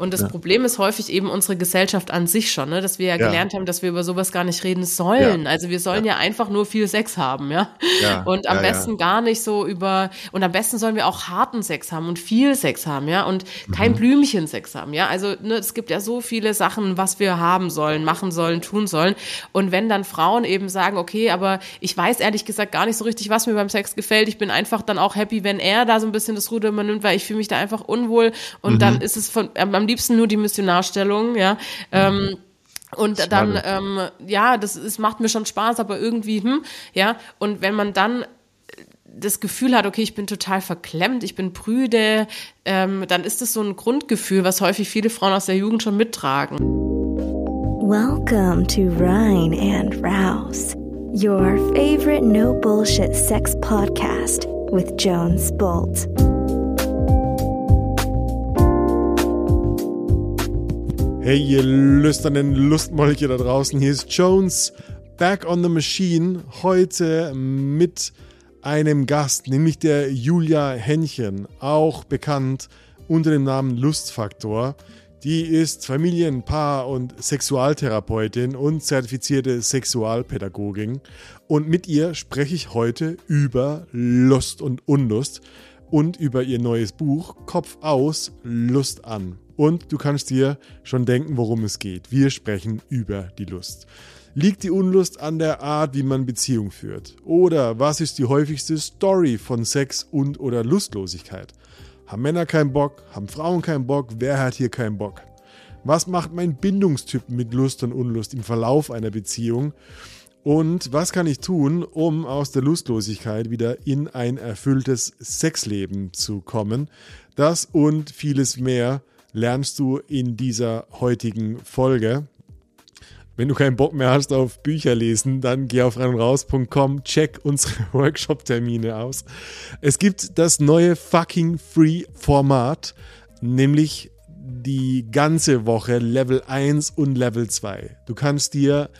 Und das ja. Problem ist häufig eben unsere Gesellschaft an sich schon, ne? dass wir ja, ja. gelernt haben, dass wir über sowas gar nicht reden sollen. Ja. Also wir sollen ja. einfach nur viel Sex haben, ja. Und am besten gar nicht so über, und am besten sollen wir auch harten Sex haben und viel Sex haben, ja. Und kein mhm. Blümchen-Sex haben, ja. Also ne, es gibt ja so viele Sachen, was wir haben sollen, machen sollen, tun sollen. Und wenn dann Frauen eben sagen, okay, aber ich weiß ehrlich gesagt gar nicht so richtig, was mir beim Sex gefällt. Ich bin einfach dann auch happy, wenn er da so ein bisschen das Ruder übernimmt, weil ich fühle mich da einfach unwohl. Und mhm. dann ist es von, am liebsten nur die Missionarstellung, ja. Ähm, mhm. Und dann, ähm, ja, das es macht mir schon Spaß, aber irgendwie, hm, ja. Und wenn man dann das Gefühl hat, okay, ich bin total verklemmt, ich bin prüde, ähm, dann ist das so ein Grundgefühl, was häufig viele Frauen aus der Jugend schon mittragen. Welcome to Rhine and Rouse, your favorite no bullshit sex podcast with Jones Bolt. Hey, ihr lüsternen Lustmolche da draußen, hier ist Jones, back on the machine, heute mit einem Gast, nämlich der Julia Henchen, auch bekannt unter dem Namen Lustfaktor. Die ist Familien-, Paar- und Sexualtherapeutin und zertifizierte Sexualpädagogin. Und mit ihr spreche ich heute über Lust und Unlust und über ihr neues Buch Kopf aus, Lust an. Und du kannst dir schon denken, worum es geht. Wir sprechen über die Lust. Liegt die Unlust an der Art, wie man Beziehung führt? Oder was ist die häufigste Story von Sex und oder Lustlosigkeit? Haben Männer keinen Bock? Haben Frauen keinen Bock? Wer hat hier keinen Bock? Was macht mein Bindungstyp mit Lust und Unlust im Verlauf einer Beziehung? Und was kann ich tun, um aus der Lustlosigkeit wieder in ein erfülltes Sexleben zu kommen? Das und vieles mehr lernst du in dieser heutigen Folge. Wenn du keinen Bock mehr hast auf Bücher lesen, dann geh auf reinundraus.com, check unsere Workshop-Termine aus. Es gibt das neue fucking Free Format, nämlich die ganze Woche Level 1 und Level 2. Du kannst dir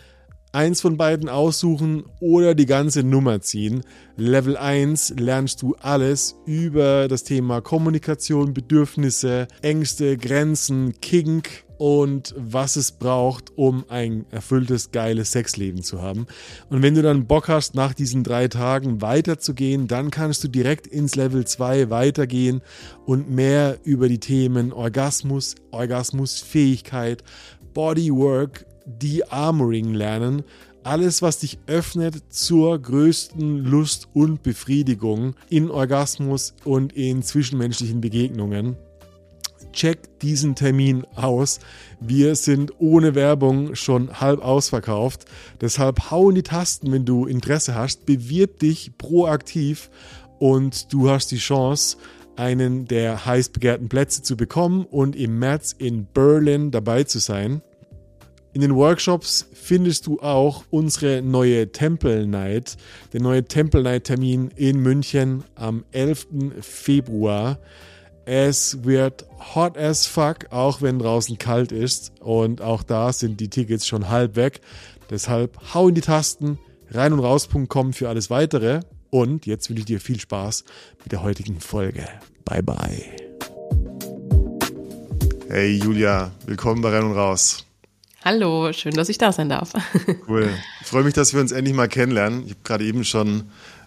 eins von beiden aussuchen oder die ganze Nummer ziehen. Level 1 lernst du alles über das Thema Kommunikation, Bedürfnisse, Ängste, Grenzen, Kink und was es braucht, um ein erfülltes, geiles Sexleben zu haben. Und wenn du dann Bock hast, nach diesen drei Tagen weiterzugehen, dann kannst du direkt ins Level 2 weitergehen und mehr über die Themen Orgasmus, Orgasmusfähigkeit, Bodywork, De-Armoring lernen. Alles, was dich öffnet zur größten Lust und Befriedigung in Orgasmus und in zwischenmenschlichen Begegnungen. Check diesen Termin aus. Wir sind ohne Werbung schon halb ausverkauft. Deshalb hau in die Tasten, wenn du Interesse hast. Bewirb dich proaktiv und du hast die Chance, einen der heiß begehrten Plätze zu bekommen und im März in Berlin dabei zu sein. In den Workshops findest du auch unsere neue Temple Night, der neue Temple Night Termin in München am 11. Februar. Es wird hot as fuck, auch wenn draußen kalt ist. Und auch da sind die Tickets schon halb weg. Deshalb hau in die Tasten, rein und raus.com für alles weitere. Und jetzt wünsche ich dir viel Spaß mit der heutigen Folge. Bye bye. Hey Julia, willkommen bei Rein und Raus. Hallo, schön, dass ich da sein darf. Cool. Ich freue mich, dass wir uns endlich mal kennenlernen. Ich habe gerade eben schon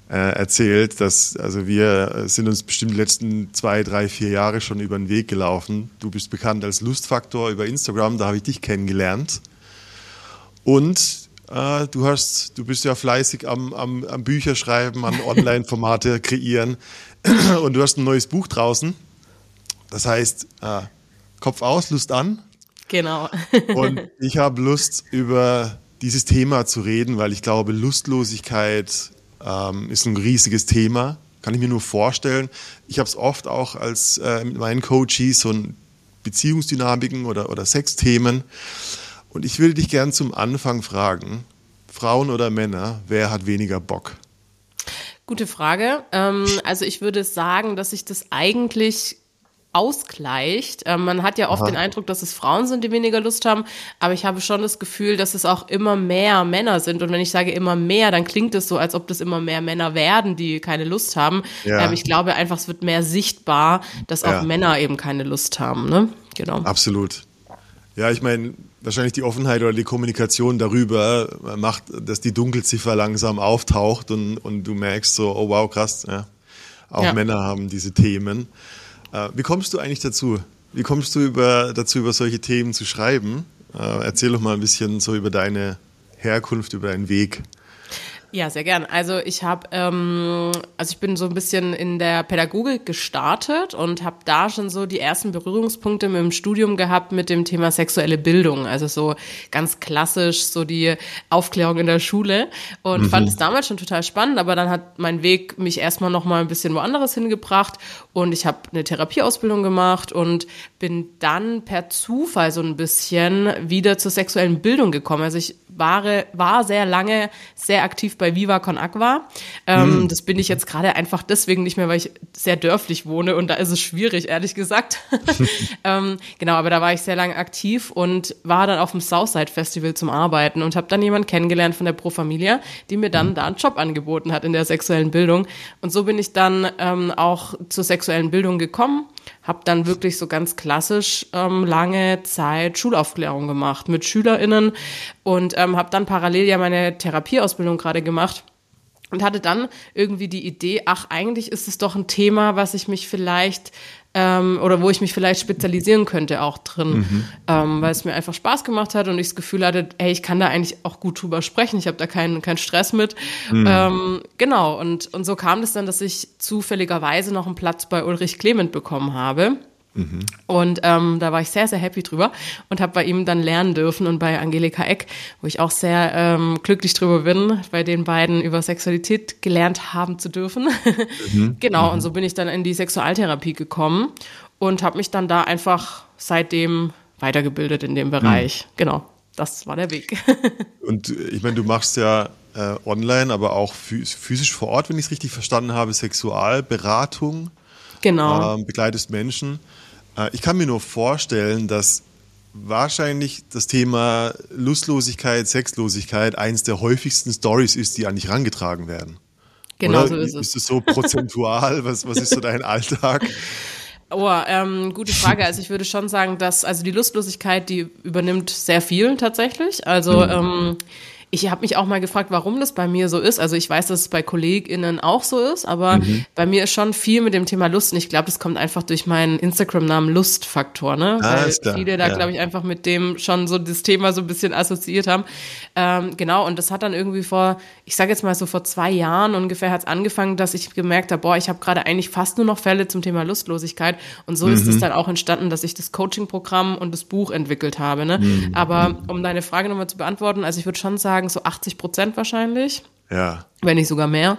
äh, erzählt, dass also wir sind uns bestimmt die letzten zwei, drei, vier Jahre schon über den Weg gelaufen. Du bist bekannt als Lustfaktor über Instagram, da habe ich dich kennengelernt. Und äh, du hast, du bist ja fleißig am, am, am Bücherschreiben, an Online-Formate kreieren und du hast ein neues Buch draußen. Das heißt, äh, Kopf aus, Lust an. Genau. Und ich habe Lust, über dieses Thema zu reden, weil ich glaube, Lustlosigkeit ähm, ist ein riesiges Thema. Kann ich mir nur vorstellen. Ich habe es oft auch als äh, mit meinen Coaches so Beziehungsdynamiken oder, oder Sexthemen. Und ich will dich gern zum Anfang fragen, Frauen oder Männer, wer hat weniger Bock? Gute Frage. Ähm, also ich würde sagen, dass sich das eigentlich ausgleicht. Ähm, man hat ja oft Aha. den Eindruck, dass es Frauen sind, die weniger Lust haben, aber ich habe schon das Gefühl, dass es auch immer mehr Männer sind. Und wenn ich sage immer mehr, dann klingt es so, als ob das immer mehr Männer werden, die keine Lust haben. Ja. Ähm, ich glaube einfach, es wird mehr sichtbar, dass auch ja. Männer eben keine Lust haben. Ne? Genau. Absolut. Ja, ich meine, wahrscheinlich die Offenheit oder die Kommunikation darüber macht, dass die Dunkelziffer langsam auftaucht und, und du merkst so, oh wow, krass, ja. Auch ja. Männer haben diese Themen. Äh, wie kommst du eigentlich dazu? Wie kommst du über, dazu, über solche Themen zu schreiben? Äh, erzähl doch mal ein bisschen so über deine Herkunft, über deinen Weg. Ja, sehr gern. Also ich habe, ähm, also ich bin so ein bisschen in der Pädagogik gestartet und habe da schon so die ersten Berührungspunkte mit dem Studium gehabt mit dem Thema sexuelle Bildung. Also so ganz klassisch so die Aufklärung in der Schule und mhm. fand es damals schon total spannend. Aber dann hat mein Weg mich erstmal noch mal ein bisschen woanders hingebracht und ich habe eine Therapieausbildung gemacht und bin dann per Zufall so ein bisschen wieder zur sexuellen Bildung gekommen. Also ich war, war sehr lange sehr aktiv bei Viva Con Aqua. Ähm, mhm. Das bin ich jetzt gerade einfach deswegen nicht mehr, weil ich sehr dörflich wohne und da ist es schwierig, ehrlich gesagt. ähm, genau, aber da war ich sehr lange aktiv und war dann auf dem Southside Festival zum Arbeiten und habe dann jemanden kennengelernt von der Pro Familia, die mir dann mhm. da einen Job angeboten hat in der sexuellen Bildung. Und so bin ich dann ähm, auch zur sexuellen Bildung gekommen habe dann wirklich so ganz klassisch ähm, lange Zeit Schulaufklärung gemacht mit SchülerInnen und ähm, habe dann parallel ja meine Therapieausbildung gerade gemacht und hatte dann irgendwie die Idee, ach, eigentlich ist es doch ein Thema, was ich mich vielleicht ähm, oder wo ich mich vielleicht spezialisieren könnte auch drin, mhm. ähm, weil es mir einfach Spaß gemacht hat und ich das Gefühl hatte, hey, ich kann da eigentlich auch gut drüber sprechen, ich habe da keinen keinen Stress mit. Mhm. Ähm, genau, und, und so kam es das dann, dass ich zufälligerweise noch einen Platz bei Ulrich Clement bekommen habe. Mhm. Und ähm, da war ich sehr, sehr happy drüber und habe bei ihm dann lernen dürfen und bei Angelika Eck, wo ich auch sehr ähm, glücklich drüber bin, bei den beiden über Sexualität gelernt haben zu dürfen. Mhm. genau, mhm. und so bin ich dann in die Sexualtherapie gekommen und habe mich dann da einfach seitdem weitergebildet in dem Bereich. Mhm. Genau, das war der Weg. und äh, ich meine, du machst ja äh, online, aber auch physisch vor Ort, wenn ich es richtig verstanden habe, Sexualberatung. Genau. Ähm, begleitest Menschen. Äh, ich kann mir nur vorstellen, dass wahrscheinlich das Thema Lustlosigkeit, Sexlosigkeit eins der häufigsten Stories ist, die an dich herangetragen werden. Genau Oder? so ist es. Ist es so prozentual? was, was ist so dein Alltag? Oh, ähm, gute Frage. Also ich würde schon sagen, dass also die Lustlosigkeit, die übernimmt sehr viel tatsächlich. Also mhm. ähm, ich habe mich auch mal gefragt, warum das bei mir so ist. Also ich weiß, dass es bei KollegInnen auch so ist, aber mhm. bei mir ist schon viel mit dem Thema Lust. Und ich glaube, das kommt einfach durch meinen Instagram-Namen Lustfaktor, ne? Ah, Weil viele da, ja. glaube ich, einfach mit dem schon so das Thema so ein bisschen assoziiert haben. Ähm, genau, und das hat dann irgendwie vor, ich sage jetzt mal so vor zwei Jahren ungefähr hat es angefangen, dass ich gemerkt habe, boah, ich habe gerade eigentlich fast nur noch Fälle zum Thema Lustlosigkeit. Und so mhm. ist es dann auch entstanden, dass ich das Coaching-Programm und das Buch entwickelt habe. Ne? Mhm. Aber um deine Frage nochmal zu beantworten, also ich würde schon sagen, sagen, so 80 Prozent wahrscheinlich. Ja. Wenn nicht sogar mehr.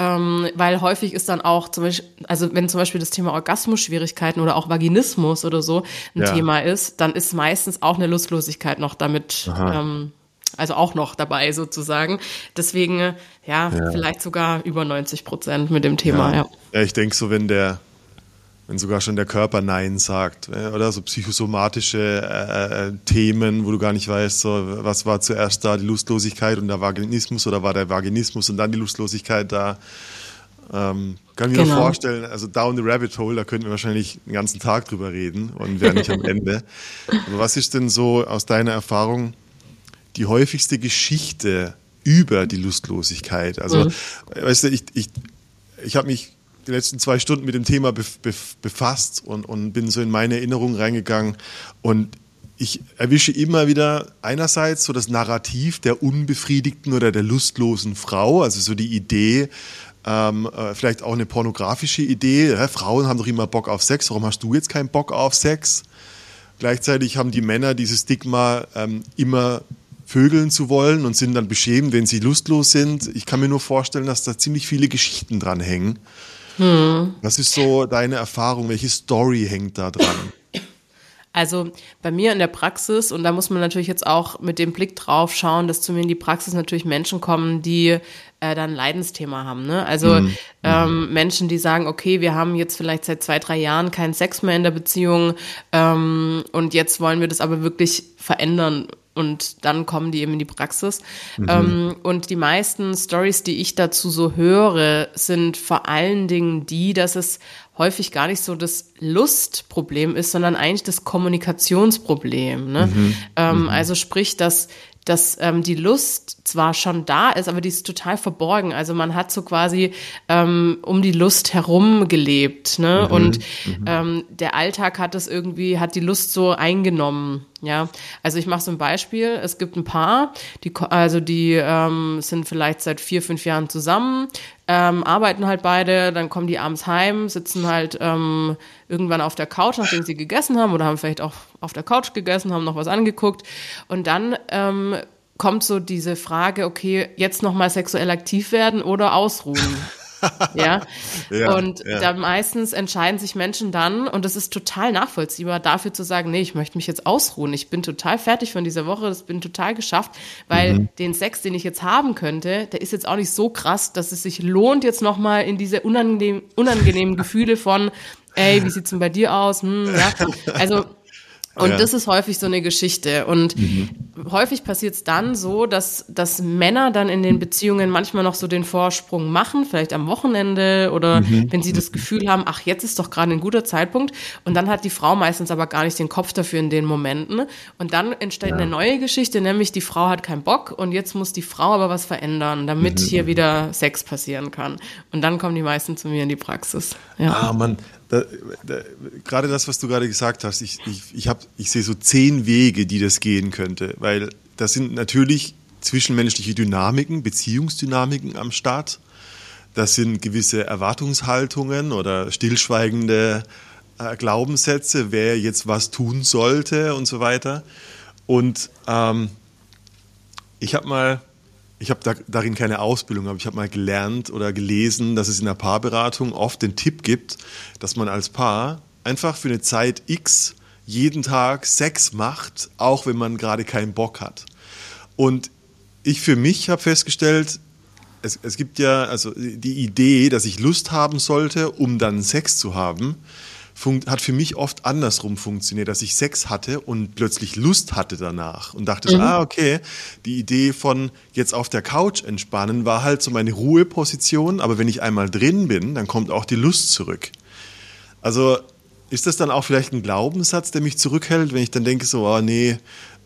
Ähm, weil häufig ist dann auch zum Beispiel, also wenn zum Beispiel das Thema Orgasmusschwierigkeiten oder auch Vaginismus oder so ein ja. Thema ist, dann ist meistens auch eine Lustlosigkeit noch damit, ähm, also auch noch dabei sozusagen. Deswegen, ja, ja, vielleicht sogar über 90 Prozent mit dem Thema, ja. Ja, ja ich denke so, wenn der, wenn sogar schon der Körper Nein sagt, äh, oder so psychosomatische äh, äh, Themen, wo du gar nicht weißt, so, was war zuerst da, die Lustlosigkeit und der Vaginismus oder war der Vaginismus und dann die Lustlosigkeit da. Ähm, kann mir genau. vorstellen, also down the rabbit hole, da könnten wir wahrscheinlich den ganzen Tag drüber reden und wären nicht am Ende. Aber was ist denn so aus deiner Erfahrung die häufigste Geschichte über die Lustlosigkeit? Also, mhm. weißt du, ich, ich, ich habe mich die letzten zwei Stunden mit dem Thema befasst und, und bin so in meine Erinnerungen reingegangen und ich erwische immer wieder einerseits so das Narrativ der unbefriedigten oder der lustlosen Frau, also so die Idee, ähm, äh, vielleicht auch eine pornografische Idee, ja, Frauen haben doch immer Bock auf Sex, warum hast du jetzt keinen Bock auf Sex? Gleichzeitig haben die Männer dieses Stigma, ähm, immer vögeln zu wollen und sind dann beschämt, wenn sie lustlos sind. Ich kann mir nur vorstellen, dass da ziemlich viele Geschichten dran hängen. Hm. Was ist so deine Erfahrung? Welche Story hängt da dran? Also bei mir in der Praxis, und da muss man natürlich jetzt auch mit dem Blick drauf schauen, dass zu mir in die Praxis natürlich Menschen kommen, die äh, dann ein Leidensthema haben. Ne? Also mhm. ähm, Menschen, die sagen, okay, wir haben jetzt vielleicht seit zwei, drei Jahren keinen Sex mehr in der Beziehung ähm, und jetzt wollen wir das aber wirklich verändern und dann kommen die eben in die Praxis. Mhm. Ähm, und die meisten Stories, die ich dazu so höre, sind vor allen Dingen die, dass es häufig gar nicht so das Lustproblem ist, sondern eigentlich das Kommunikationsproblem. Ne? Mhm. Ähm, mhm. Also sprich, dass dass ähm, die Lust zwar schon da ist, aber die ist total verborgen. Also man hat so quasi ähm, um die Lust herum gelebt, ne? Mhm, und mhm. ähm, der Alltag hat das irgendwie, hat die Lust so eingenommen. Ja, also ich mache so ein Beispiel. Es gibt ein Paar, die also die ähm, sind vielleicht seit vier, fünf Jahren zusammen, ähm, arbeiten halt beide, dann kommen die abends heim, sitzen halt ähm, irgendwann auf der Couch, nachdem sie gegessen haben oder haben vielleicht auch auf der Couch gegessen, haben noch was angeguckt und dann ähm, kommt so diese Frage, okay, jetzt noch mal sexuell aktiv werden oder ausruhen. ja? ja? Und ja. da meistens entscheiden sich Menschen dann, und das ist total nachvollziehbar, dafür zu sagen, nee, ich möchte mich jetzt ausruhen. Ich bin total fertig von dieser Woche, das bin total geschafft, weil mhm. den Sex, den ich jetzt haben könnte, der ist jetzt auch nicht so krass, dass es sich lohnt, jetzt nochmal in diese unangenehm, unangenehmen Gefühle von, ey, wie sieht's denn bei dir aus? Hm, ja. Also und ja. das ist häufig so eine Geschichte. Und mhm. häufig passiert es dann so, dass, dass Männer dann in den Beziehungen manchmal noch so den Vorsprung machen, vielleicht am Wochenende oder mhm. wenn sie das Gefühl haben, ach, jetzt ist doch gerade ein guter Zeitpunkt. Und dann hat die Frau meistens aber gar nicht den Kopf dafür in den Momenten. Und dann entsteht ja. eine neue Geschichte, nämlich die Frau hat keinen Bock und jetzt muss die Frau aber was verändern, damit mhm. hier wieder Sex passieren kann. Und dann kommen die meisten zu mir in die Praxis. Ja. Ah, man, da, da, gerade das, was du gerade gesagt hast, ich, ich, ich, hab, ich sehe so zehn Wege, die das gehen könnte, weil das sind natürlich zwischenmenschliche Dynamiken, Beziehungsdynamiken am Start. Das sind gewisse Erwartungshaltungen oder stillschweigende äh, Glaubenssätze, wer jetzt was tun sollte und so weiter. Und ähm, ich habe mal ich habe da, darin keine Ausbildung, aber ich habe mal gelernt oder gelesen, dass es in der Paarberatung oft den Tipp gibt, dass man als Paar einfach für eine Zeit X jeden Tag Sex macht, auch wenn man gerade keinen Bock hat. Und ich für mich habe festgestellt, es, es gibt ja also die Idee, dass ich Lust haben sollte, um dann Sex zu haben, hat für mich oft andersrum funktioniert, dass ich Sex hatte und plötzlich Lust hatte danach und dachte, mhm. ah, okay, die Idee von jetzt auf der Couch entspannen war halt so meine Ruheposition, aber wenn ich einmal drin bin, dann kommt auch die Lust zurück. Also ist das dann auch vielleicht ein Glaubenssatz, der mich zurückhält, wenn ich dann denke, so, oh nee,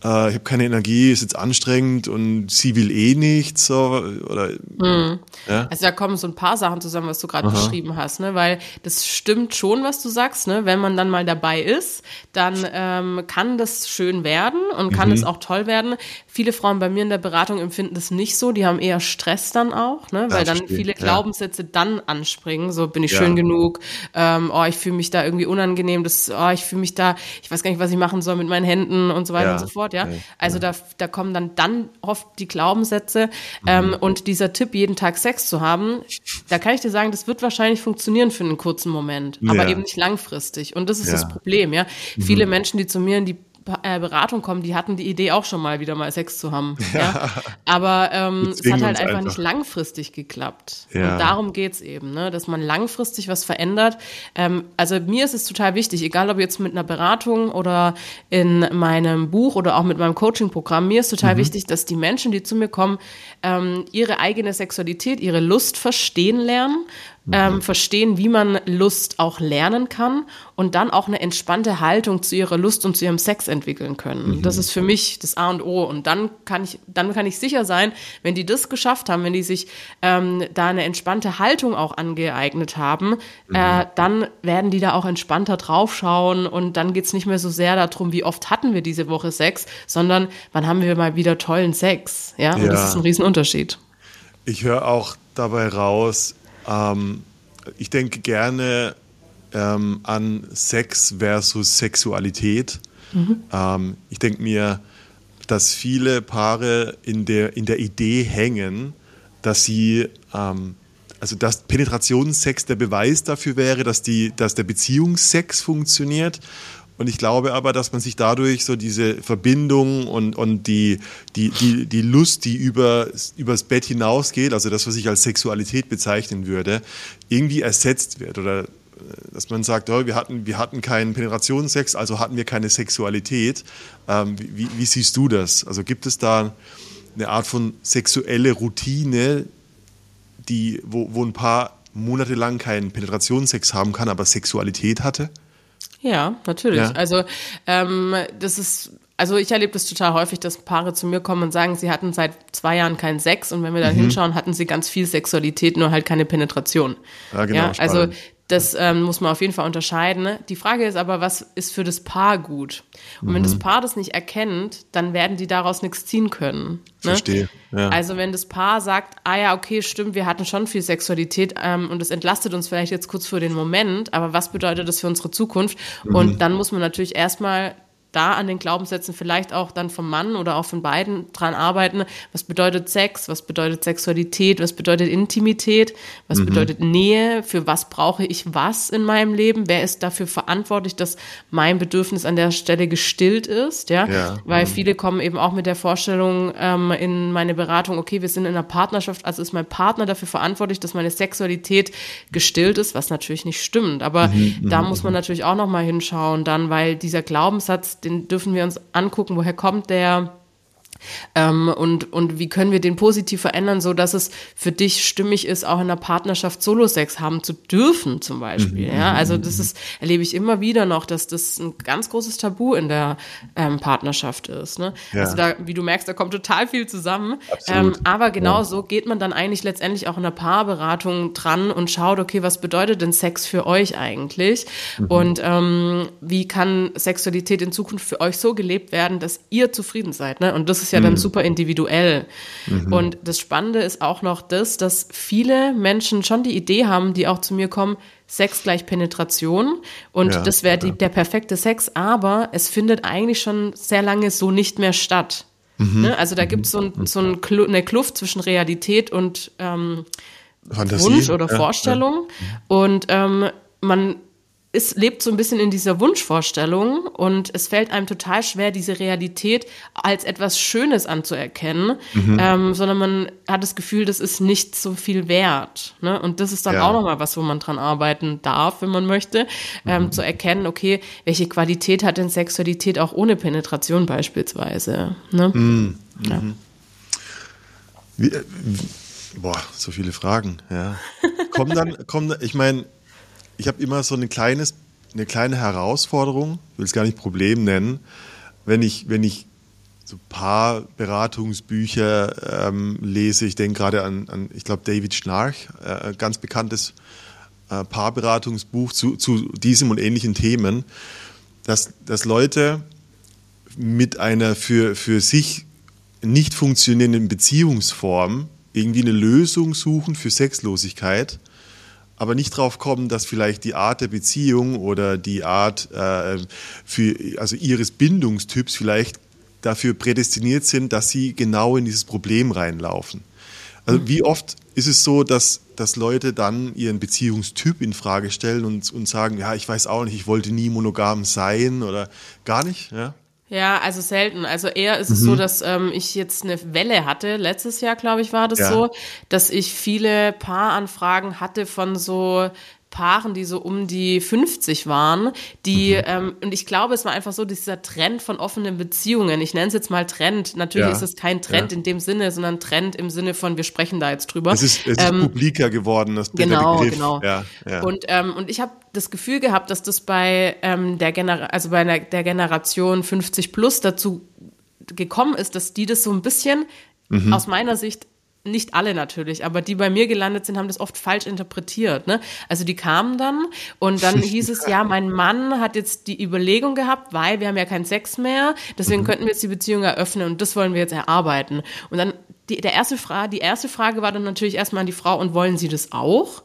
äh, ich habe keine Energie, ist jetzt anstrengend und sie will eh nichts, so, oder, hm. ja? Also da kommen so ein paar Sachen zusammen, was du gerade beschrieben hast, ne, weil das stimmt schon, was du sagst, ne, wenn man dann mal dabei ist, dann ähm, kann das schön werden und kann mhm. es auch toll werden. Viele Frauen bei mir in der Beratung empfinden das nicht so, die haben eher Stress dann auch, ne, weil dann viele Glaubenssätze ja. dann anspringen, so bin ich ja. schön genug, ähm, oh, ich fühle mich da irgendwie unangenehm, das, oh, ich fühle mich da, ich weiß gar nicht, was ich machen soll mit meinen Händen und so weiter und so fort ja. Also da, da kommen dann dann oft die Glaubenssätze mhm. ähm, und dieser Tipp, jeden Tag Sex zu haben, da kann ich dir sagen, das wird wahrscheinlich funktionieren für einen kurzen Moment, aber eben nicht langfristig. Und das ist das Problem, ja. Mhm. Viele Menschen, die zu mir in die Beratung kommen, die hatten die Idee auch schon mal wieder mal Sex zu haben. Ja. ja. Aber ähm, es hat halt einfach, einfach, nicht langfristig geklappt. Ja. Und darum geht's eben, ne? dass man langfristig was verändert. Ähm, also mir ist es total wichtig, egal ob jetzt mit einer Beratung oder in meinem Buch oder auch mit meinem Coaching-Programm, mir ist total mhm. wichtig, dass die Menschen, die zu mir kommen, ähm, ihre eigene Sexualität, ihre Lust verstehen lernen ähm, mhm. verstehen, wie man Lust auch lernen kann und dann auch eine entspannte Haltung zu ihrer Lust und zu ihrem Sex entwickeln können. Mhm. Das ist für mich das A und O. Und dann kann ich, dann kann ich sicher sein, wenn die das geschafft haben, wenn die sich ähm, da eine entspannte Haltung auch angeeignet haben, mhm. äh, dann werden die da auch entspannter draufschauen und dann geht's nicht mehr so sehr darum, wie oft hatten wir diese Woche Sex, sondern wann haben wir mal wieder tollen Sex. Ja, und ja. das ist ein Riesenunterschied. Ich höre auch dabei raus, ähm, ich denke gerne ähm, an Sex versus Sexualität. Mhm. Ähm, ich denke mir, dass viele Paare in der, in der Idee hängen, dass sie, ähm, also dass Penetrationssex der Beweis dafür wäre, dass, die, dass der Beziehungssex funktioniert Und ich glaube aber, dass man sich dadurch so diese Verbindung und, und die, die, die, die Lust, die über, übers Bett hinausgeht, also das, was ich als Sexualität bezeichnen würde, irgendwie ersetzt wird oder äh, dass man sagt, oh, wir, hatten, wir hatten keinen Penetrationssex, also hatten wir keine Sexualität. Ähm, wie, wie, siehst du das? Also gibt es da eine Art von sexuelle Routine, die, wo, wo ein Paar monatelang keinen Penetrationssex haben kann, aber Sexualität hatte? Ja, natürlich. Ja. Also ähm, das ist also ich erlebe das total häufig, dass Paare zu mir kommen und sagen, sie hatten seit zwei Jahren keinen Sex und wenn wir dann mhm. hinschauen, hatten sie ganz viel Sexualität, nur halt keine Penetration. Ja, genau. Ja, also das ähm, muss man auf jeden Fall unterscheiden. Ne? Die Frage ist aber, was ist für das Paar gut? Und mhm. wenn das mhm. Paar das nicht erkennt, dann werden die daraus nichts ziehen können. Ne? Verstehe. Ja. Also wenn das Paar sagt, ah ja, okay, stimmt, wir hatten schon viel Sexualität ähm, und es entlastet uns vielleicht jetzt kurz für den Moment, aber was bedeutet das für unsere Zukunft? Mhm. Und dann muss man natürlich erstmal da an den Glaubenssätzen vielleicht auch dann vom Mann oder auch von beiden dran arbeiten. Was bedeutet Sex? Was bedeutet Sexualität? Was bedeutet Intimität? Was mhm. bedeutet Nähe? Für was brauche ich was in meinem Leben? Wer ist dafür verantwortlich, dass mein Bedürfnis an der Stelle gestillt ist? Ja, ja. weil mhm. viele kommen eben auch mit der Vorstellung ähm, in meine Beratung, okay, wir sind in einer Partnerschaft, also ist mein Partner dafür verantwortlich, dass meine Sexualität gestillt ist, was natürlich nicht stimmt. Aber mhm. da mhm. muss man natürlich auch noch mal hinschauen, dann, weil dieser Glaubenssatz, den dürfen wir uns angucken, woher kommt der, ähm, und, und wie können wir den positiv verändern, so dass es für dich stimmig ist, auch in der Partnerschaft Solo-Sex haben zu dürfen, zum Beispiel. Mhm. Ja, also das ist, erlebe ich immer wieder noch, dass das ein ganz großes Tabu in der ähm, Partnerschaft ist. Ne? Ja. Also da, wie du merkst, da kommt total viel zusammen. Ähm, aber genau ja. so geht man dann eigentlich letztendlich auch in der Paarberatung dran und schaut, okay, was bedeutet denn Sex für euch eigentlich? Mhm. Und ähm, wie kann Sexualität in Zukunft für euch so gelebt werden, dass ihr zufrieden seid? Ne? Und das ist ja dann mhm. super individuell. Mhm. Und das Spannende ist auch noch das, dass viele Menschen schon die Idee haben, die auch zu mir kommen, Sex gleich Penetration und ja, das wäre ja. der perfekte Sex, aber es findet eigentlich schon sehr lange so nicht mehr statt. Mhm. Ne? Also da gibt so es so ein, eine Kluft zwischen Realität und ähm, Wunsch oder ja, Vorstellung. Und ähm, man es lebt so ein bisschen in dieser Wunschvorstellung und es fällt einem total schwer, diese Realität als etwas Schönes anzuerkennen, mhm. ähm, sondern man hat das Gefühl, das ist nicht so viel wert. Ne? Und das ist dann ja. auch nochmal was, wo man dran arbeiten darf, wenn man möchte, ähm, mhm. zu erkennen, okay, welche Qualität hat denn Sexualität auch ohne Penetration beispielsweise. Ne? Mhm. Ja. Mhm. Wie, äh, boah, so viele Fragen, ja. kommen dann, kommen, ich meine, ich habe immer so eine, kleines, eine kleine Herausforderung, ich will es gar nicht Problem nennen, wenn ich, wenn ich so ein paar Beratungsbücher ähm, lese. Ich denke gerade an, an, ich glaube, David Schnarch, äh, ganz bekanntes äh, Paarberatungsbuch zu, zu diesem und ähnlichen Themen, dass, dass Leute mit einer für, für sich nicht funktionierenden Beziehungsform irgendwie eine Lösung suchen für Sexlosigkeit aber nicht drauf kommen, dass vielleicht die Art der Beziehung oder die Art äh, für, also ihres Bindungstyps vielleicht dafür prädestiniert sind, dass sie genau in dieses Problem reinlaufen. Also mhm. wie oft ist es so, dass, dass Leute dann ihren Beziehungstyp in Frage stellen und, und sagen, ja, ich weiß auch nicht, ich wollte nie monogam sein oder gar nicht, ja? Ja, also selten. Also eher ist mhm. es so, mhm. dass ähm, ich jetzt eine Welle hatte. Letztes Jahr, glaube ich, war das ja. so, dass ich viele Paaranfragen hatte von so Paaren, die so um die 50 waren, die, mhm. ähm, und ich glaube, es war einfach so dieser Trend von offenen Beziehungen. Ich nenne es jetzt mal Trend. Natürlich ja. ist es kein Trend ja. in dem Sinne, sondern Trend im Sinne von, wir sprechen da jetzt drüber. Es ist, es ist ähm, publiker geworden, das Genau, genau. Ja, ja. Und, ähm, und ich habe das Gefühl gehabt, dass das bei ähm, der Genera also bei der, der Generation 50 plus dazu gekommen ist, dass die das so ein bisschen mhm. aus meiner Sicht nicht alle natürlich, aber die bei mir gelandet sind, haben das oft falsch interpretiert. Ne? Also die kamen dann und dann hieß es, ja, mein Mann hat jetzt die Überlegung gehabt, weil wir haben ja keinen Sex mehr, deswegen mhm. könnten wir jetzt die Beziehung eröffnen und das wollen wir jetzt erarbeiten. Und dann die, der erste Frage, die erste Frage war dann natürlich erstmal an die Frau, und wollen Sie das auch?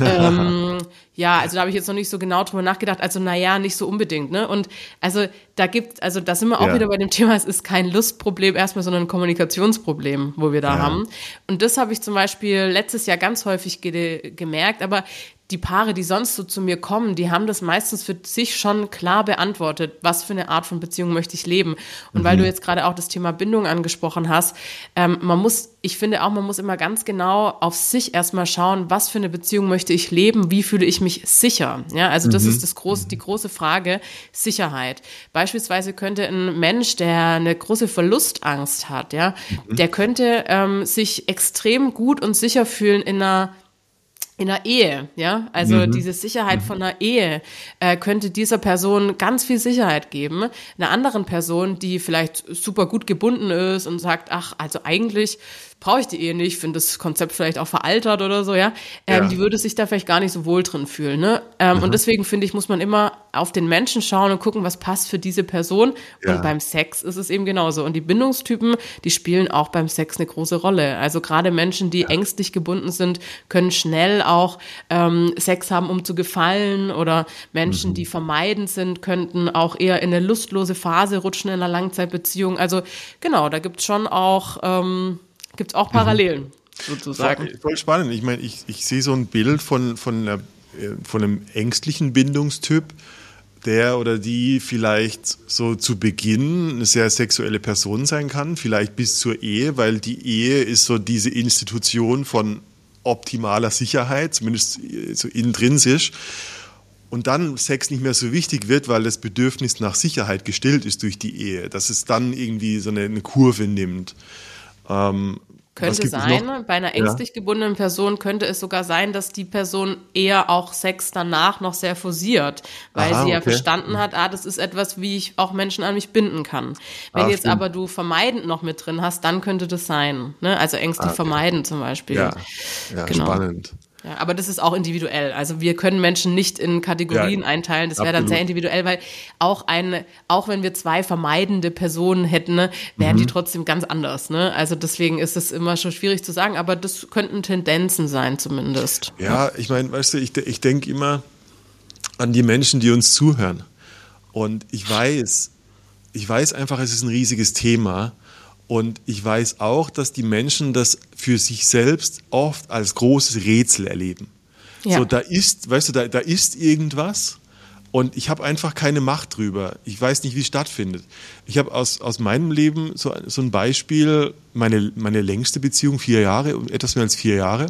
Ähm, ja, also da habe ich jetzt noch nicht so genau drüber nachgedacht. Also naja, nicht so unbedingt. Ne? Und also da gibt, also da sind wir auch ja. wieder bei dem Thema, es ist kein Lustproblem erstmal, sondern ein Kommunikationsproblem, wo wir da ja. haben. Und das habe ich zum Beispiel letztes Jahr ganz häufig ge gemerkt. Aber die Paare, die sonst so zu mir kommen, die haben das meistens für sich schon klar beantwortet, was für eine Art von Beziehung möchte ich leben. Und mhm. weil du jetzt gerade auch das Thema Bindung angesprochen hast, ähm, man muss, ich finde auch, man muss immer ganz genau auf sich erstmal schauen, was für eine Beziehung möchte ich leben, wie fühle ich mich sicher. Ja, also das mhm. ist das große, die große Frage, Sicherheit. Beispielsweise könnte ein Mensch, der eine große Verlustangst hat, ja, mhm. der könnte ähm, sich extrem gut und sicher fühlen in einer in der Ehe, ja, also mhm. diese Sicherheit von einer Ehe äh, könnte dieser Person ganz viel Sicherheit geben. Einer anderen Person, die vielleicht super gut gebunden ist und sagt, ach, also eigentlich brauche ich die Ehe nicht, finde das Konzept vielleicht auch veraltert oder so, ja, ähm, ja. die würde sich da vielleicht gar nicht so wohl drin fühlen. Ne? Ähm, mhm. Und deswegen finde ich, muss man immer auf den Menschen schauen und gucken, was passt für diese Person. Ja. Und beim Sex ist es eben genauso. Und die Bindungstypen, die spielen auch beim Sex eine große Rolle. Also gerade Menschen, die ja. ängstlich gebunden sind, können schnell auch ähm, Sex haben, um zu gefallen. Oder Menschen, mhm. die vermeidend sind, könnten auch eher in eine lustlose Phase rutschen in einer Langzeitbeziehung. Also genau, da gibt es schon auch ähm, Gibt es auch Parallelen, mhm. sozusagen. Voll, voll, spannend. Ich meine, ich, ich sehe so ein Bild von, von, einer, äh, von einem ängstlichen Bindungstyp, der oder die vielleicht so zu Beginn eine sehr sexuelle Person sein kann, vielleicht bis zur Ehe, weil die Ehe ist so diese Institution von optimaler Sicherheit, zumindest äh, so intrinsisch. Und dann Sex nicht mehr so wichtig wird, weil das Bedürfnis nach Sicherheit gestillt ist durch die Ehe, dass es dann irgendwie so eine, eine Kurve nimmt. Ähm, könnte sein, bei einer ängstlich gebundenen Person könnte es sogar sein, dass die Person eher auch Sex danach noch sehr forciert, weil Aha, sie ja okay. verstanden hat, ah, das ist etwas, wie ich auch Menschen an mich binden kann. Wenn ah, jetzt stimmt. aber du vermeidend noch mit drin hast, dann könnte das sein. Ne? Also ängstlich ah, okay. vermeiden zum Beispiel. Ja, ja genau. spannend. Ja, aber das ist auch individuell. Also wir können Menschen nicht in Kategorien ja, einteilen. Das wäre dann sehr individuell, weil auch eine, auch wenn wir zwei vermeidende Personen hätten, ne, wären mhm. die trotzdem ganz anders. Ne? Also deswegen ist es immer schon schwierig zu sagen, aber das könnten Tendenzen sein zumindest. Ja, ich meine, weißt du, ich, ich denke immer an die Menschen, die uns zuhören. Und ich weiß, ich weiß einfach, es ist ein riesiges Thema. Und ich weiß auch, dass die Menschen das für sich selbst oft als großes Rätsel erleben. Ja. So, da ist, weißt du, da, da ist irgendwas und ich habe einfach keine Macht drüber. Ich weiß nicht, wie es stattfindet. Ich habe aus, aus meinem Leben so, so ein Beispiel, meine, meine längste Beziehung, vier Jahre, etwas mehr als vier Jahre.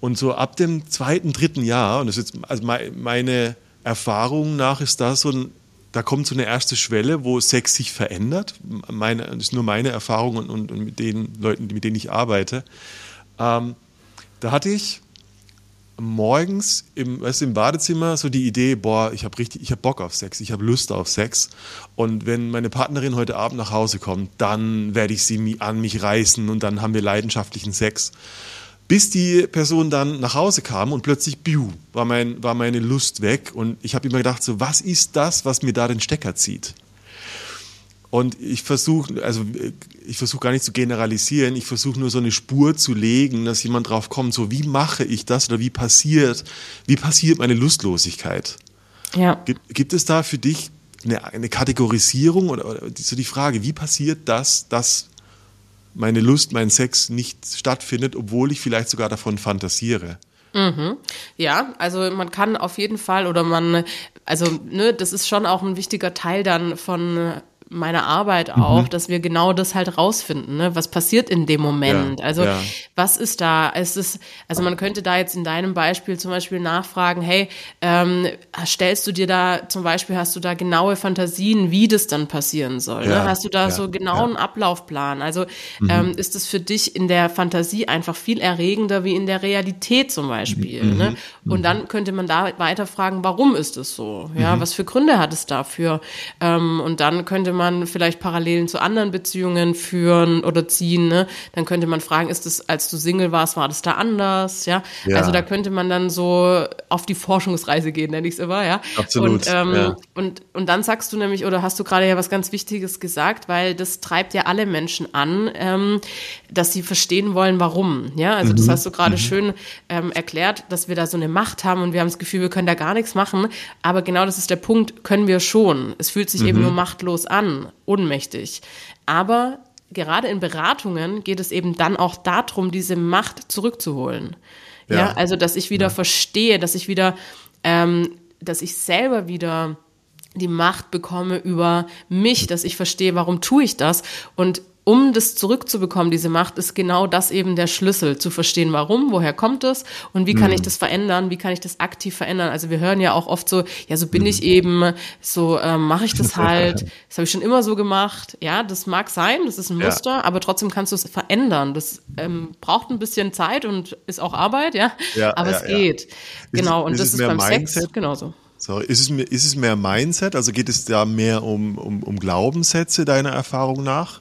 Und so ab dem zweiten, dritten Jahr, und das ist jetzt, also meine Erfahrung nach ist das so ein da kommt so eine erste Schwelle, wo Sex sich verändert. Meine, das ist nur meine Erfahrung und, und, und mit den Leuten, mit denen ich arbeite. Ähm, da hatte ich morgens im, weißt im Badezimmer so die Idee, boah, ich habe richtig, ich habe Bock auf Sex, ich habe Lust auf Sex. Und wenn meine Partnerin heute Abend nach Hause kommt, dann werde ich sie an mich reißen und dann haben wir leidenschaftlichen Sex. Bis die Person dann nach Hause kam und plötzlich, biu, war, mein, war meine Lust weg. Und ich habe immer gedacht, so, was ist das, was mir da den Stecker zieht? Und ich versuche, also ich versuche gar nicht zu generalisieren, ich versuche nur so eine Spur zu legen, dass jemand drauf kommt, so wie mache ich das oder wie passiert, wie passiert meine Lustlosigkeit? Ja. Gibt, gibt es da für dich eine, eine Kategorisierung oder, oder so die Frage, wie passiert das, dass meine Lust, mein Sex nicht stattfindet, obwohl ich vielleicht sogar davon fantasiere. Mhm. Ja, also man kann auf jeden Fall oder man, also ne, das ist schon auch ein wichtiger Teil dann von meiner Arbeit auch, mhm. dass wir genau das halt rausfinden, ne? was passiert in dem Moment. Ja, also ja. was ist da? Es ist, also man könnte da jetzt in deinem Beispiel zum Beispiel nachfragen, hey, ähm, stellst du dir da zum Beispiel, hast du da genaue Fantasien, wie das dann passieren soll? Ne? Ja, ne? Hast du da so genauen Ablaufplan? Also mhm. ähm, ist es für dich in der Fantasie einfach viel erregender wie in der Realität zum Beispiel? Mhm. Ne? Und dann könnte man da weiter fragen, warum ist es so? Ja, mhm. was für Gründe hat es dafür? Ähm, und dann könnte man man vielleicht Parallelen zu anderen Beziehungen führen oder ziehen. Ne? Dann könnte man fragen, ist es, als du Single warst, war das da anders? Ja? ja. Also da könnte man dann so auf die Forschungsreise gehen, nenne ich es immer, ja. Absolut. Und, ähm, ja. und, und dann sagst du nämlich, oder hast du gerade ja was ganz Wichtiges gesagt, weil das treibt ja alle Menschen an, ähm, dass sie verstehen wollen, warum. Ja, also mhm. das hast du gerade mhm. schön ähm, erklärt, dass wir da so eine Macht haben und wir haben das Gefühl, wir können da gar nichts machen. Aber genau das ist der Punkt, können wir schon. Es fühlt sich mhm. eben nur machtlos an an, ohnmächtig. Aber gerade in Beratungen geht es eben dann auch darum, diese Macht zurückzuholen. Ja, ja also dass ich wieder ja. verstehe, dass ich wieder, ähm, dass ich selber wieder die Macht bekomme über mich, dass ich verstehe, warum tue ich das und um das zurückzubekommen, diese Macht, ist genau das eben der Schlüssel, zu verstehen, warum, woher kommt es und wie kann mhm. ich das verändern, wie kann ich das aktiv verändern. Also wir hören ja auch oft so, ja, so bin mhm. ich eben, so ähm, mache ich das halt, das habe ich schon immer so gemacht. Ja, das mag sein, das ist ein Muster, ja. aber trotzdem kannst du es verändern. Das ähm, braucht ein bisschen Zeit und ist auch Arbeit, ja, ja aber ja, es geht. Genau, und das ist beim Mindset? Sex genauso. Sorry, ist es, ist es mehr Mindset? Also geht es da mehr um, um, um Glaubenssätze deiner Erfahrung nach?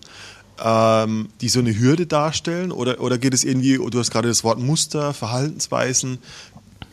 Ähm, die so eine Hürde darstellen? Oder, oder geht es irgendwie, du hast gerade das Wort Muster, Verhaltensweisen,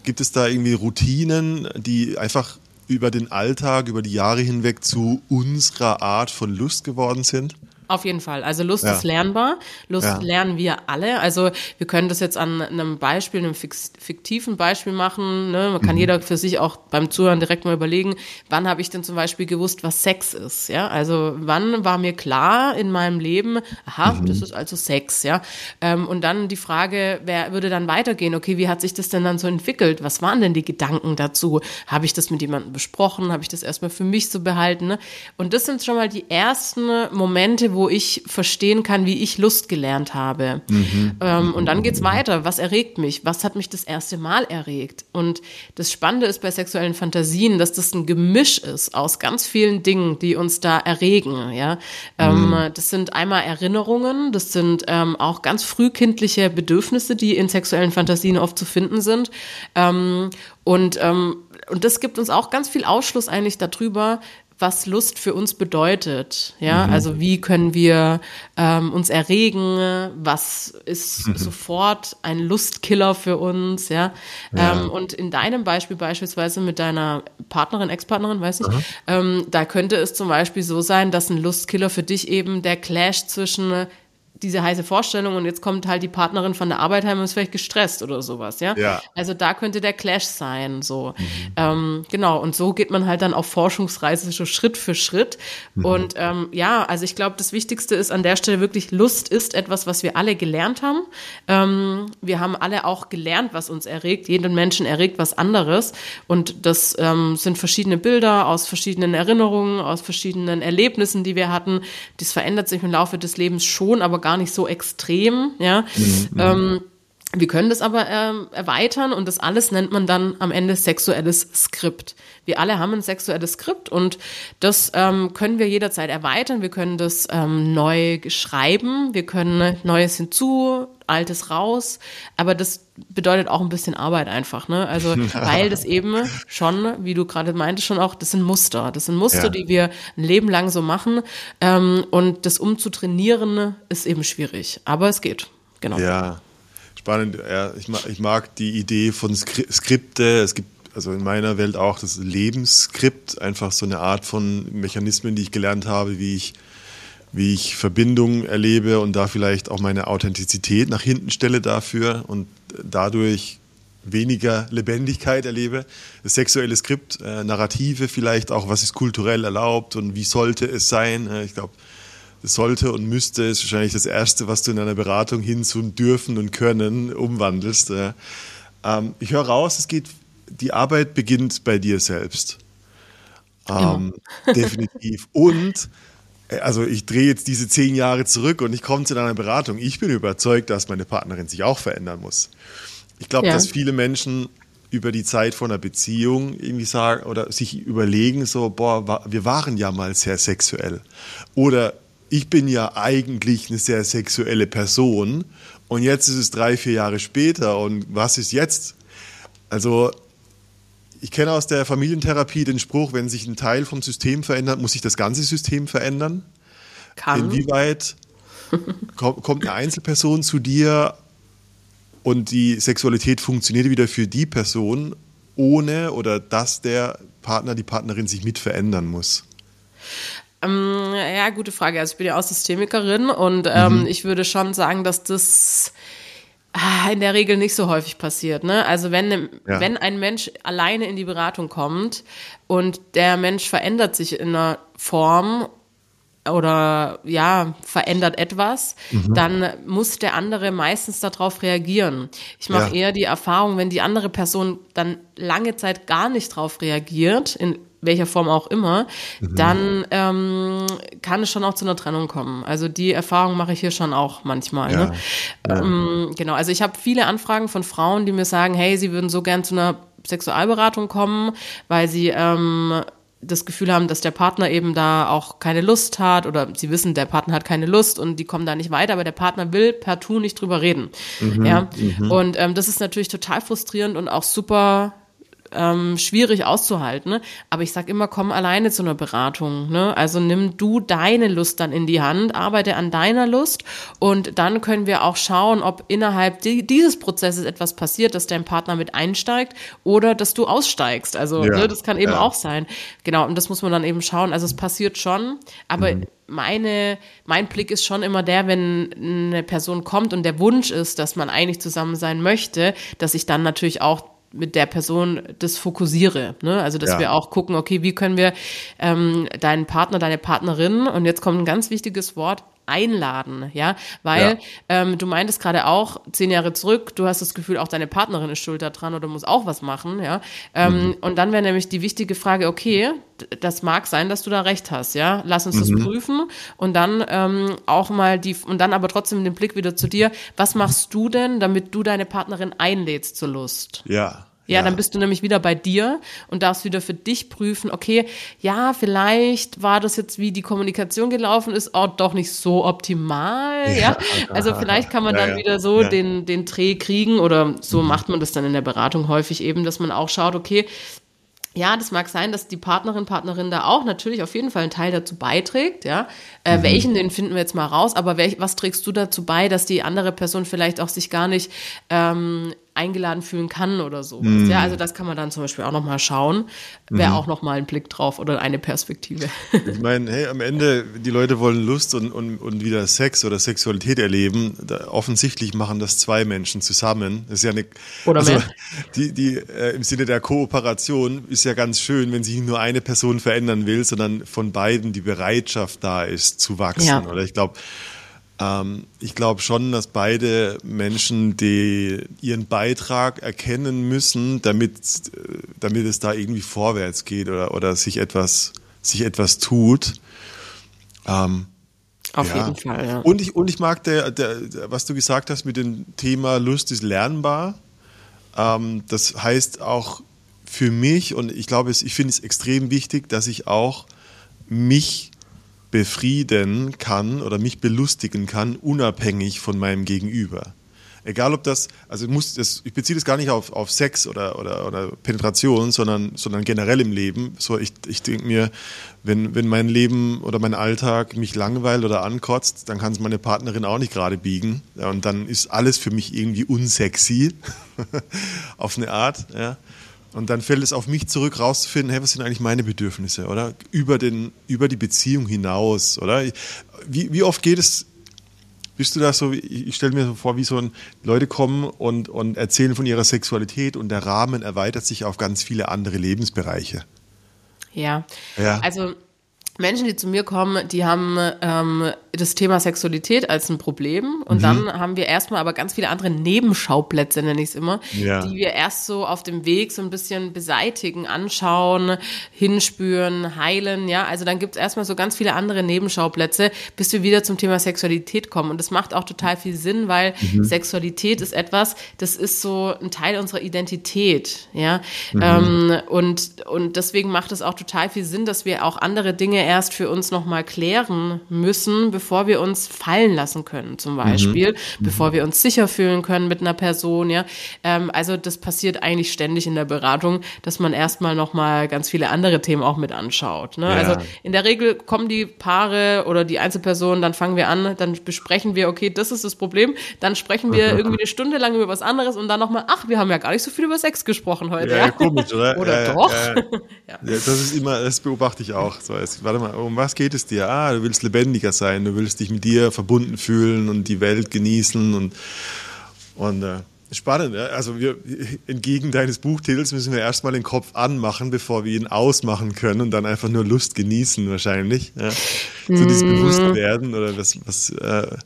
gibt es da irgendwie Routinen, die einfach über den Alltag, über die Jahre hinweg zu unserer Art von Lust geworden sind? Auf jeden Fall. Also Lust ja. ist lernbar. Lust ja. lernen wir alle. Also wir können das jetzt an einem Beispiel, einem fiktiven Beispiel machen. Ne? Man kann mhm. jeder für sich auch beim Zuhören direkt mal überlegen, wann habe ich denn zum Beispiel gewusst, was Sex ist? Ja, also wann war mir klar in meinem Leben, aha, mhm. das ist also Sex, ja. Ähm, und dann die Frage, wer würde dann weitergehen? Okay, wie hat sich das denn dann so entwickelt? Was waren denn die Gedanken dazu? Habe ich das mit jemandem besprochen? Habe ich das erstmal für mich so behalten? Ne? Und das sind schon mal die ersten Momente, wo ich verstehen kann, wie ich Lust gelernt habe. Mhm. Ähm, und dann geht's weiter. Was erregt mich? Was hat mich das erste Mal erregt? Und das Spannende ist bei sexuellen Fantasien, dass das ein Gemisch ist aus ganz vielen Dingen, die uns da erregen. Ja, ähm, mhm. das sind einmal Erinnerungen, das sind ähm, auch ganz frühkindliche Bedürfnisse, die in sexuellen Fantasien oft zu finden sind. Ähm, und ähm, und das gibt uns auch ganz viel Ausschluss eigentlich darüber, was Lust für uns bedeutet. Ja, mhm. also wie können wir ähm, uns erregen? Was ist mhm. sofort ein Lustkiller für uns? Ja, ja. Ähm, und in deinem Beispiel beispielsweise mit deiner Partnerin, Ex-Partnerin, weiß ich, ähm, da könnte es zum Beispiel so sein, dass ein Lustkiller für dich eben der Clash zwischen diese heiße Vorstellung und jetzt kommt halt die Partnerin von der Arbeit heim und ist vielleicht gestresst oder sowas, ja. ja. Also da könnte der Clash sein, so. Mhm. Ähm, genau, und so geht man halt dann auf Forschungsreise so Schritt für Schritt. Mhm. Und ähm, ja, also ich glaube, das Wichtigste ist an der Stelle wirklich, Lust ist etwas, was wir alle gelernt haben. Ähm, wir haben alle auch gelernt, was uns erregt. Jeden Menschen erregt was anderes. Und das ähm, sind verschiedene Bilder aus verschiedenen Erinnerungen, aus verschiedenen Erlebnissen, die wir hatten. Das verändert sich im Laufe des Lebens schon, aber gar nicht so extrem, ja. Mhm. Ähm, wir können das aber ähm, erweitern und das alles nennt man dann am Ende sexuelles Skript. Wir alle haben ein sexuelles Skript und das ähm, können wir jederzeit erweitern. Wir können das ähm, neu schreiben, wir können Neues hinzu, Altes raus, aber das bedeutet auch ein bisschen Arbeit einfach, ne? Also weil das eben schon, wie du gerade meintest, schon auch, das sind Muster, das sind Muster, ja. die wir ein Leben lang so machen ähm, und das umzutrainieren ist eben schwierig, aber es geht, genau. Ja, spannend. Ja, ich, mag, ich mag die Idee von Skripte. Es gibt also in meiner Welt auch das Lebensskript, einfach so eine Art von Mechanismen, die ich gelernt habe, wie ich wie ich Verbindungen erlebe und da vielleicht auch meine Authentizität nach hinten stelle dafür und dadurch weniger Lebendigkeit erlebe. Das sexuelle Skript, äh, Narrative vielleicht auch, was ist kulturell erlaubt und wie sollte es sein. Äh, ich glaube, sollte und müsste ist wahrscheinlich das Erste, was du in einer Beratung hin zum Dürfen und Können umwandelst. Äh. Ähm, ich höre raus, es geht, die Arbeit beginnt bei dir selbst. Ähm, definitiv. Und äh, also ich drehe jetzt diese zehn Jahre zurück und ich komme zu deiner Beratung. Ich bin überzeugt, dass meine Partnerin sich auch verändern muss. Ich glaube, ja. dass viele Menschen über die Zeit von einer Beziehung irgendwie sagen oder sich überlegen, so, boah, wir waren ja mal sehr sexuell. Oder ich bin ja eigentlich eine sehr sexuelle Person und jetzt ist es drei, vier Jahre später und was ist jetzt? Also ich kenne aus der Familientherapie den Spruch, wenn sich ein Teil vom System verändert, muss sich das ganze System verändern. Kann. Inwieweit kommt eine Einzelperson zu dir und die Sexualität funktioniert wieder für die Person, ohne oder dass der Partner, die Partnerin sich mit verändern muss? Ähm, ja, gute Frage. Also ich bin ja auch Systemikerin und ähm, mhm. ich würde schon sagen, dass das Ah, in der Regel nicht so häufig passiert. Ne? Also wenn, ja. wenn ein Mensch alleine in die Beratung kommt und der Mensch verändert sich in einer Form oder ja, verändert etwas, mhm. dann muss der andere meistens darauf reagieren. Ich mache ja. eher die Erfahrung, wenn die andere Person dann lange Zeit gar nicht drauf reagiert, in welcher Form auch immer, mhm. dann ähm, kann es schon auch zu einer Trennung kommen. Also die Erfahrung mache ich hier schon auch manchmal. Ja. Ne? Ja. Ähm, genau, also ich habe viele Anfragen von Frauen, die mir sagen, hey, sie würden so gern zu einer Sexualberatung kommen, weil sie ähm, das Gefühl haben, dass der Partner eben da auch keine Lust hat oder sie wissen, der Partner hat keine Lust und die kommen da nicht weiter, aber der Partner will partout nicht drüber reden. Mhm, ja. Mhm. Und ähm, das ist natürlich total frustrierend und auch super ähm, schwierig auszuhalten. Ne? Aber ich sag immer, komm alleine zu einer Beratung. Ne? Also nimm du deine Lust dann in die Hand, arbeite an deiner Lust und dann können wir auch schauen, ob innerhalb die, dieses Prozesses etwas passiert, dass dein Partner mit einsteigt oder dass du aussteigst. Also ja, ne, das kann eben ja. auch sein. Genau, und das muss man dann eben schauen. Also es passiert schon, aber mhm meine, mein Blick ist schon immer der, wenn eine Person kommt und der Wunsch ist, dass man eigentlich zusammen sein möchte, dass ich dann natürlich auch mit der Person das fokussiere. Ne? Also dass ja. wir auch gucken, okay, wie können wir ähm, deinen Partner, deine Partnerin, und jetzt kommt ein ganz wichtiges Wort, einladen, ja, weil ja. Ähm, du meintest gerade auch zehn Jahre zurück, du hast das Gefühl, auch deine Partnerin ist schuld daran oder muss auch was machen, ja, ähm, mhm. und dann wäre nämlich die wichtige Frage, okay, das mag sein, dass du da recht hast, ja, lass uns mhm. das prüfen und dann ähm, auch mal die und dann aber trotzdem den Blick wieder zu dir, was machst du denn, damit du deine Partnerin einlädst zur Lust? Ja. Ja, ja, dann bist du nämlich wieder bei dir und darfst wieder für dich prüfen, okay, ja, vielleicht war das jetzt, wie die Kommunikation gelaufen ist, auch doch nicht so optimal, ja. ja? Also vielleicht kann man ja, dann wieder so den, den Dreh kriegen oder so mhm. macht man das dann in der Beratung häufig eben, dass man auch schaut, okay, ja, das mag sein, dass die Partnerin, Partnerin da auch natürlich auf jeden Fall einen Teil dazu beiträgt, ja. Äh, mhm. Welchen, den finden wir jetzt mal raus, aber welch, was trägst du dazu bei, dass die andere Person vielleicht auch sich gar nicht ähm, eingeladen fühlen kann oder so. Mm. Ja, also das kann man dann zum Beispiel auch nochmal schauen. Wäre mm. auch nochmal ein Blick drauf oder eine Perspektive. Ich meine, hey, am Ende, die Leute wollen Lust und, und, und wieder Sex oder Sexualität erleben. Da, offensichtlich machen das zwei Menschen zusammen. Das ist ja eine, oder also, mehr. Die, die, äh, im Sinne der Kooperation ist ja ganz schön, wenn sich nur eine Person verändern will, sondern von beiden die Bereitschaft da ist, zu wachsen. Ja. Oder ich glaube, ähm, ich glaube schon, dass beide Menschen die ihren Beitrag erkennen müssen, damit, äh, damit es da irgendwie vorwärts geht oder, oder sich etwas, sich etwas tut. Ähm, Auf ja. jeden Fall, ja. Und ich, und ich mag, der, der, der, was du gesagt hast mit dem Thema Lust ist lernbar. Ähm, das heißt auch für mich, und ich glaube, ich finde es extrem wichtig, dass ich auch mich befrieden kann oder mich belustigen kann, unabhängig von meinem Gegenüber. Egal ob das, also ich, muss das, ich beziehe das gar nicht auf, auf Sex oder, oder, oder Penetration, sondern, sondern generell im Leben. So, ich, ich denke mir, wenn, wenn mein Leben oder mein Alltag mich langweilt oder ankotzt, dann kann es meine Partnerin auch nicht gerade biegen. Und dann ist alles für mich irgendwie unsexy auf eine Art. Ja. Und dann fällt es auf mich zurück, rauszufinden, hey, was sind eigentlich meine Bedürfnisse, oder? Über, den, über die Beziehung hinaus, oder? Wie, wie oft geht es, bist du da so, ich stelle mir so vor, wie so ein, Leute kommen und, und erzählen von ihrer Sexualität und der Rahmen erweitert sich auf ganz viele andere Lebensbereiche. Ja, ja. also Menschen, die zu mir kommen, die haben ähm, das Thema Sexualität als ein Problem und mhm. dann haben wir erstmal aber ganz viele andere Nebenschauplätze, nenne ich es immer, ja. die wir erst so auf dem Weg so ein bisschen beseitigen, anschauen, hinspüren, heilen, ja, also dann gibt es erstmal so ganz viele andere Nebenschauplätze, bis wir wieder zum Thema Sexualität kommen und das macht auch total viel Sinn, weil mhm. Sexualität ist etwas, das ist so ein Teil unserer Identität, ja, mhm. ähm, und, und deswegen macht es auch total viel Sinn, dass wir auch andere Dinge erst für uns nochmal klären müssen, bevor wir uns fallen lassen können, zum Beispiel, mhm. bevor wir uns sicher fühlen können mit einer Person, ja. Ähm, also das passiert eigentlich ständig in der Beratung, dass man erstmal nochmal ganz viele andere Themen auch mit anschaut. Ne? Ja. Also in der Regel kommen die Paare oder die Einzelpersonen, dann fangen wir an, dann besprechen wir, okay, das ist das Problem, dann sprechen wir irgendwie eine Stunde lang über was anderes und dann nochmal, ach, wir haben ja gar nicht so viel über Sex gesprochen heute. Ja, ja. komisch, oder? oder äh, doch? Äh, ja. das ist immer, das beobachte ich auch. So, es, warte mal, um was geht es dir? Ah, du willst lebendiger sein, du willst dich mit dir verbunden fühlen und die Welt genießen und, und äh, Spannend, also wir entgegen deines Buchtitels müssen wir erstmal den Kopf anmachen, bevor wir ihn ausmachen können und dann einfach nur Lust genießen wahrscheinlich. Ja. So dieses mhm. Bewusstwerden oder was, was äh,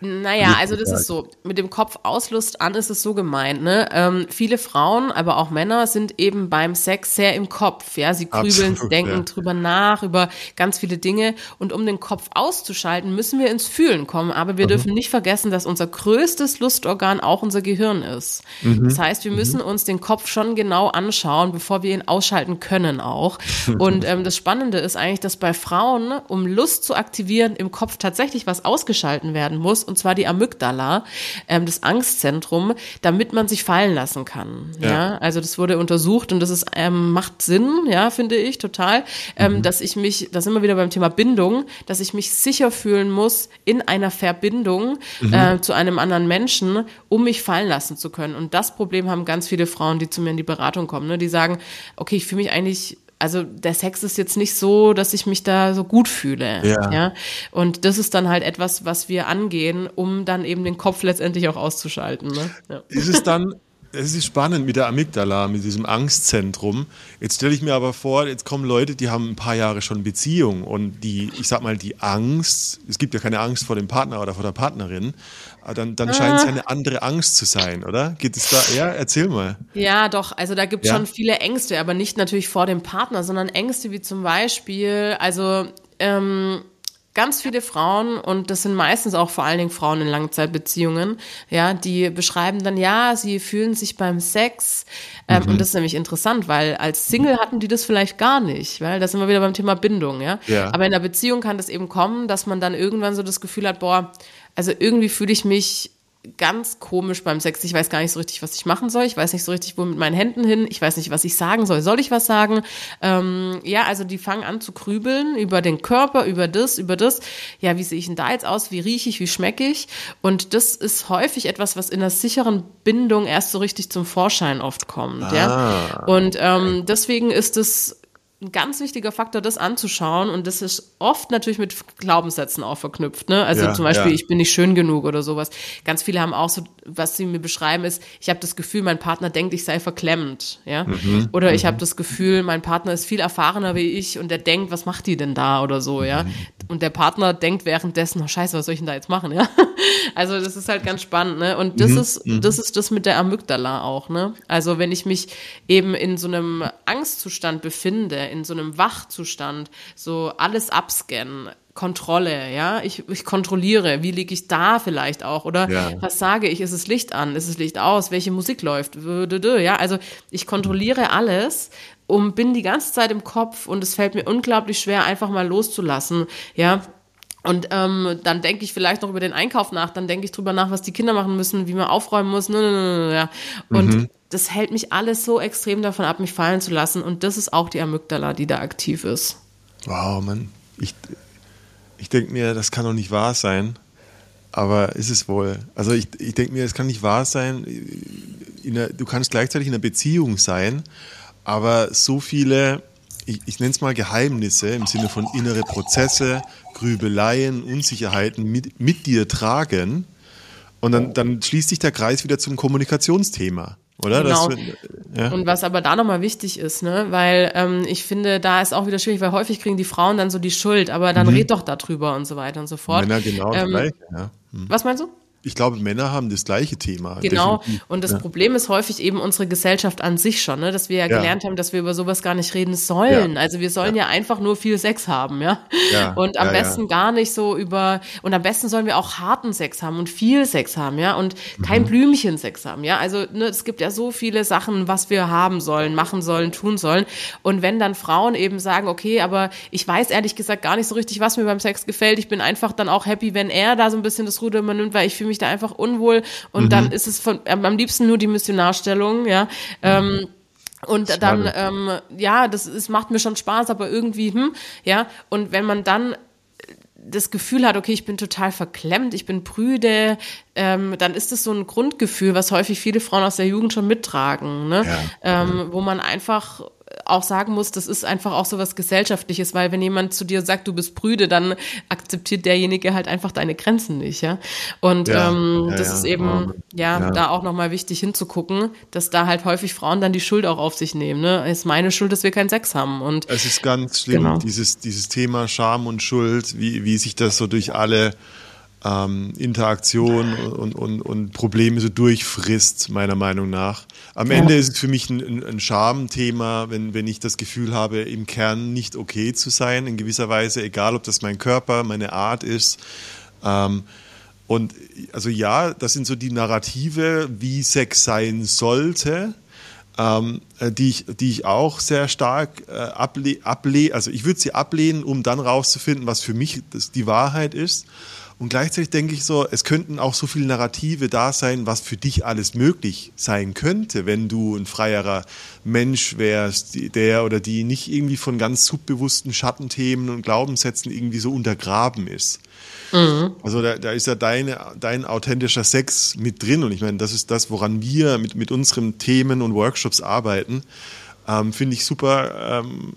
naja, also das ist so. Mit dem Kopf Auslust an ist es so gemeint. Ne? Ähm, viele Frauen, aber auch Männer sind eben beim Sex sehr im Kopf. Ja, sie grübeln, Absolut, denken ja. drüber nach, über ganz viele Dinge. Und um den Kopf auszuschalten, müssen wir ins Fühlen kommen. Aber wir mhm. dürfen nicht vergessen, dass unser größtes Lustorgan auch unser Gehirn ist. Mhm. Das heißt, wir müssen mhm. uns den Kopf schon genau anschauen, bevor wir ihn ausschalten können auch. Und ähm, das Spannende ist eigentlich, dass bei Frauen, um Lust zu aktivieren, im Kopf tatsächlich was ausgeschalten werden muss und zwar die Amygdala, ähm, das Angstzentrum, damit man sich fallen lassen kann. Ja. ja? also das wurde untersucht und das ist ähm, macht Sinn, ja, finde ich total, ähm, mhm. dass ich mich, da sind wir wieder beim Thema Bindung, dass ich mich sicher fühlen muss in einer Verbindung mhm. äh, zu einem anderen Menschen, um mich fallen lassen zu können. Und das Problem haben ganz viele Frauen, die zu mir in die Beratung kommen, ne? die sagen, okay, ich fühle mich eigentlich also der Sex ist jetzt nicht so, dass ich mich da so gut fühle. Ja. ja. Und das ist dann halt etwas, was wir angehen, um dann eben den Kopf letztendlich auch auszuschalten. Ne? Ja. Ist es dann es ist spannend mit der Amygdala, mit diesem Angstzentrum. Jetzt stelle ich mir aber vor, jetzt kommen Leute, die haben ein paar Jahre schon Beziehung und die, ich sag mal, die Angst, es gibt ja keine Angst vor dem Partner oder vor der Partnerin, dann, dann ah. scheint es eine andere Angst zu sein, oder? Geht es da, ja, erzähl mal. Ja, doch, also da gibt es ja? schon viele Ängste, aber nicht natürlich vor dem Partner, sondern Ängste wie zum Beispiel, also, ähm, ganz viele Frauen und das sind meistens auch vor allen Dingen Frauen in Langzeitbeziehungen, ja, die beschreiben dann, ja, sie fühlen sich beim Sex ähm, mhm. und das ist nämlich interessant, weil als Single hatten die das vielleicht gar nicht, weil das sind wir wieder beim Thema Bindung, ja? ja. Aber in einer Beziehung kann das eben kommen, dass man dann irgendwann so das Gefühl hat, boah, also irgendwie fühle ich mich ganz komisch beim Sex. Ich weiß gar nicht so richtig, was ich machen soll. Ich weiß nicht so richtig, wo mit meinen Händen hin. Ich weiß nicht, was ich sagen soll. Soll ich was sagen? Ähm, ja, also die fangen an zu grübeln über den Körper, über das, über das. Ja, wie sehe ich denn da jetzt aus? Wie rieche ich? Wie schmecke ich? Und das ist häufig etwas, was in einer sicheren Bindung erst so richtig zum Vorschein oft kommt. Ah. Ja. Und ähm, deswegen ist es ein ganz wichtiger Faktor, das anzuschauen. Und das ist oft natürlich mit Glaubenssätzen auch verknüpft. Ne? Also ja, zum Beispiel, ja. ich bin nicht schön genug oder sowas. Ganz viele haben auch so, was sie mir beschreiben, ist, ich habe das Gefühl, mein Partner denkt, ich sei verklemmt. Ja? Mhm, oder ich mhm. habe das Gefühl, mein Partner ist viel erfahrener wie ich und der denkt, was macht die denn da oder so, ja. Mhm. Und der Partner denkt währenddessen, oh scheiße, was soll ich denn da jetzt machen, ja? Also das ist halt ganz spannend, ne? Und das mhm, ist, mhm. das ist das mit der Amygdala auch, ne? Also wenn ich mich eben in so einem Angstzustand befinde, in so einem Wachzustand, so alles abscannen, Kontrolle, ja, ich, ich kontrolliere, wie liege ich da vielleicht auch oder ja. was sage ich, ist es Licht an, ist es Licht aus, welche Musik läuft, ja, also ich kontrolliere alles und bin die ganze Zeit im Kopf und es fällt mir unglaublich schwer, einfach mal loszulassen, ja, und ähm, dann denke ich vielleicht noch über den Einkauf nach, dann denke ich drüber nach, was die Kinder machen müssen, wie man aufräumen muss. Ne, ne, ne, ja. Und mhm das hält mich alles so extrem davon ab, mich fallen zu lassen. Und das ist auch die Amygdala, die da aktiv ist. Wow, Mann. Ich, ich denke mir, das kann doch nicht wahr sein. Aber ist es wohl. Also ich, ich denke mir, es kann nicht wahr sein. Einer, du kannst gleichzeitig in einer Beziehung sein, aber so viele, ich, ich nenne es mal Geheimnisse im Sinne von innere Prozesse, Grübeleien, Unsicherheiten mit, mit dir tragen. Und dann, dann schließt sich der Kreis wieder zum Kommunikationsthema. Oder? Genau. Das, ja. Und was aber da nochmal wichtig ist, ne, weil ähm, ich finde, da ist auch wieder schwierig, weil häufig kriegen die Frauen dann so die Schuld, aber dann mhm. red doch darüber und so weiter und so fort. Männer genau ähm, gleich, ja. Mhm. Was meinst du? Ich glaube, Männer haben das gleiche Thema. Genau. Definitiv. Und das ja. Problem ist häufig eben unsere Gesellschaft an sich schon, ne? dass wir ja, ja. gelernt haben, dass wir über sowas gar nicht reden sollen. Ja. Also wir sollen ja. einfach nur viel Sex haben, ja. Und am besten gar nicht so über, und am besten sollen wir auch harten Sex haben und viel Sex haben, ja. Und kein mhm. Blümchen Sex haben, ja. Also ne, es gibt ja so viele Sachen, was wir haben sollen, machen sollen, tun sollen. Und wenn dann Frauen eben sagen, okay, aber ich weiß ehrlich gesagt gar nicht so richtig, was mir beim Sex gefällt. Ich bin einfach dann auch happy, wenn er da so ein bisschen das Ruder übernimmt, weil ich fühle mich da einfach unwohl und mhm. dann ist es von, am liebsten nur die Missionarstellung, ja. Ähm, mhm. Und dann, ähm, ja, das ist, macht mir schon Spaß, aber irgendwie, hm, ja. Und wenn man dann das Gefühl hat, okay, ich bin total verklemmt, ich bin prüde, ähm, dann ist das so ein Grundgefühl, was häufig viele Frauen aus der Jugend schon mittragen, ne? Ja. Ähm, wo man einfach auch sagen muss, das ist einfach auch so was Gesellschaftliches, weil wenn jemand zu dir sagt, du bist prüde, dann akzeptiert derjenige halt einfach deine Grenzen nicht, ja. Und ja, ähm, ja, das ja, ist eben, ja, da auch nochmal wichtig hinzugucken, dass da halt häufig Frauen dann die Schuld auch auf sich nehmen. Ne? Es ist meine Schuld, dass wir keinen Sex haben. Und es ist ganz schlimm, genau. dieses, dieses Thema Scham und Schuld, wie, wie sich das so durch alle ähm, Interaktion und, und, und Probleme so durchfrisst, meiner Meinung nach. Am Ende ist es für mich ein, ein Schamthema, wenn, wenn ich das Gefühl habe, im Kern nicht okay zu sein, in gewisser Weise, egal ob das mein Körper, meine Art ist. Ähm, und also ja, das sind so die Narrative, wie Sex sein sollte. Ähm, äh, die, ich, die ich auch sehr stark äh, ablehne, able also ich würde sie ablehnen, um dann rauszufinden, was für mich das, die Wahrheit ist. Und gleichzeitig denke ich so, es könnten auch so viele Narrative da sein, was für dich alles möglich sein könnte, wenn du ein freierer Mensch wärst, der oder die nicht irgendwie von ganz subbewussten Schattenthemen und Glaubenssätzen irgendwie so untergraben ist. Mhm. Also da, da ist ja deine, dein authentischer Sex mit drin. Und ich meine, das ist das, woran wir mit, mit unseren Themen und Workshops arbeiten. Ähm, Finde ich super. Ähm,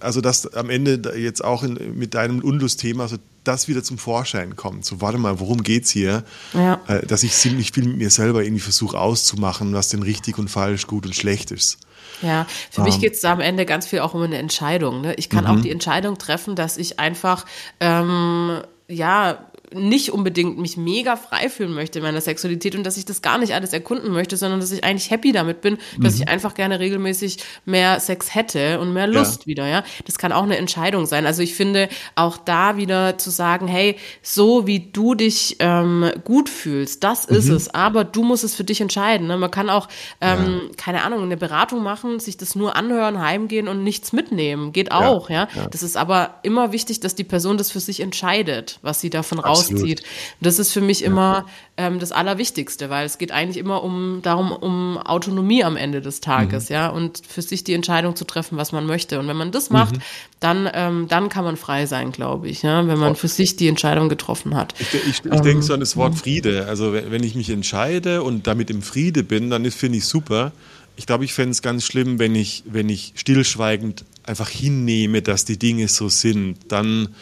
also dass am Ende jetzt auch in, mit deinem Unlustthema so das wieder zum Vorschein kommt. So, warte mal, worum geht's hier? Ja. Äh, dass ich ziemlich viel mit mir selber irgendwie versuche auszumachen, was denn richtig und falsch, gut und schlecht ist. Ja, für um. mich ähm. geht's da am Ende ganz viel auch um eine Entscheidung. Ne? Ich kann mhm. auch die Entscheidung treffen, dass ich einfach ähm, ja nicht unbedingt mich mega frei fühlen möchte in meiner Sexualität und dass ich das gar nicht alles erkunden möchte, sondern dass ich eigentlich happy damit bin, dass mhm. ich einfach gerne regelmäßig mehr Sex hätte und mehr Lust ja. wieder, ja. Das kann auch eine Entscheidung sein. Also ich finde auch da wieder zu sagen, hey, so wie du dich ähm, gut fühlst, das mhm. ist es, aber du musst es für dich entscheiden. Ne? Man kann auch, ähm, ja. keine Ahnung, eine Beratung machen, sich das nur anhören, heimgehen und nichts mitnehmen. Geht auch, ja. ja. Das ist aber immer wichtig, dass die Person das für sich entscheidet, was sie davon raus rauszieht. Das ist für mich immer ähm, das Allerwichtigste, weil es geht eigentlich immer um darum, um Autonomie am Ende des Tages, mhm. ja, und für sich die Entscheidung zu treffen, was man möchte. Und wenn man das macht, mhm. dann, ähm, dann kann man frei sein, glaube ich, ja, wenn man für sich die Entscheidung getroffen hat. Ich, ich, ich ähm, denke so an das Wort Friede. Also wenn ich mich entscheide und damit im Friede bin, dann finde ich super. Ich glaube, ich fände es ganz schlimm, wenn ich, wenn ich stillschweigend einfach hinnehme, dass die Dinge so sind. Dann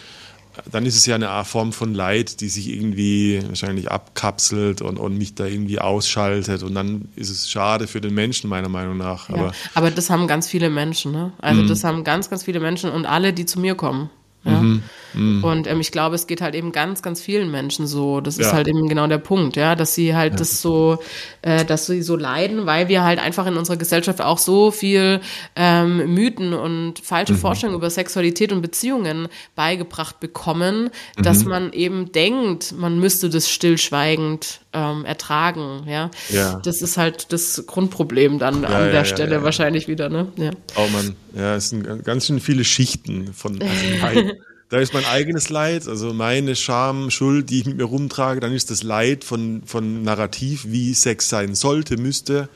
dann ist es ja eine Art Form von Leid, die sich irgendwie wahrscheinlich abkapselt und, und mich da irgendwie ausschaltet. Und dann ist es schade für den Menschen, meiner Meinung nach. Ja, aber, aber das haben ganz viele Menschen. Ne? Also mhm. das haben ganz, ganz viele Menschen und alle, die zu mir kommen. Ja? Mhm. Mhm. Und ähm, ich glaube, es geht halt eben ganz, ganz vielen Menschen so. Das ja. ist halt eben genau der Punkt, ja, dass sie halt ja. das so, äh, dass sie so leiden, weil wir halt einfach in unserer Gesellschaft auch so viel ähm, Mythen und falsche mhm. Vorstellungen über Sexualität und Beziehungen beigebracht bekommen, mhm. dass man eben denkt, man müsste das stillschweigend ähm, ertragen, ja? ja. Das ist halt das Grundproblem dann an der Stelle wahrscheinlich wieder, ne? Ja. Oh man, ja, es sind ganz schön viele Schichten von also Da ist mein eigenes Leid, also meine Scham, Schuld, die ich mit mir rumtrage. Dann ist das Leid von, von Narrativ, wie Sex sein sollte, müsste.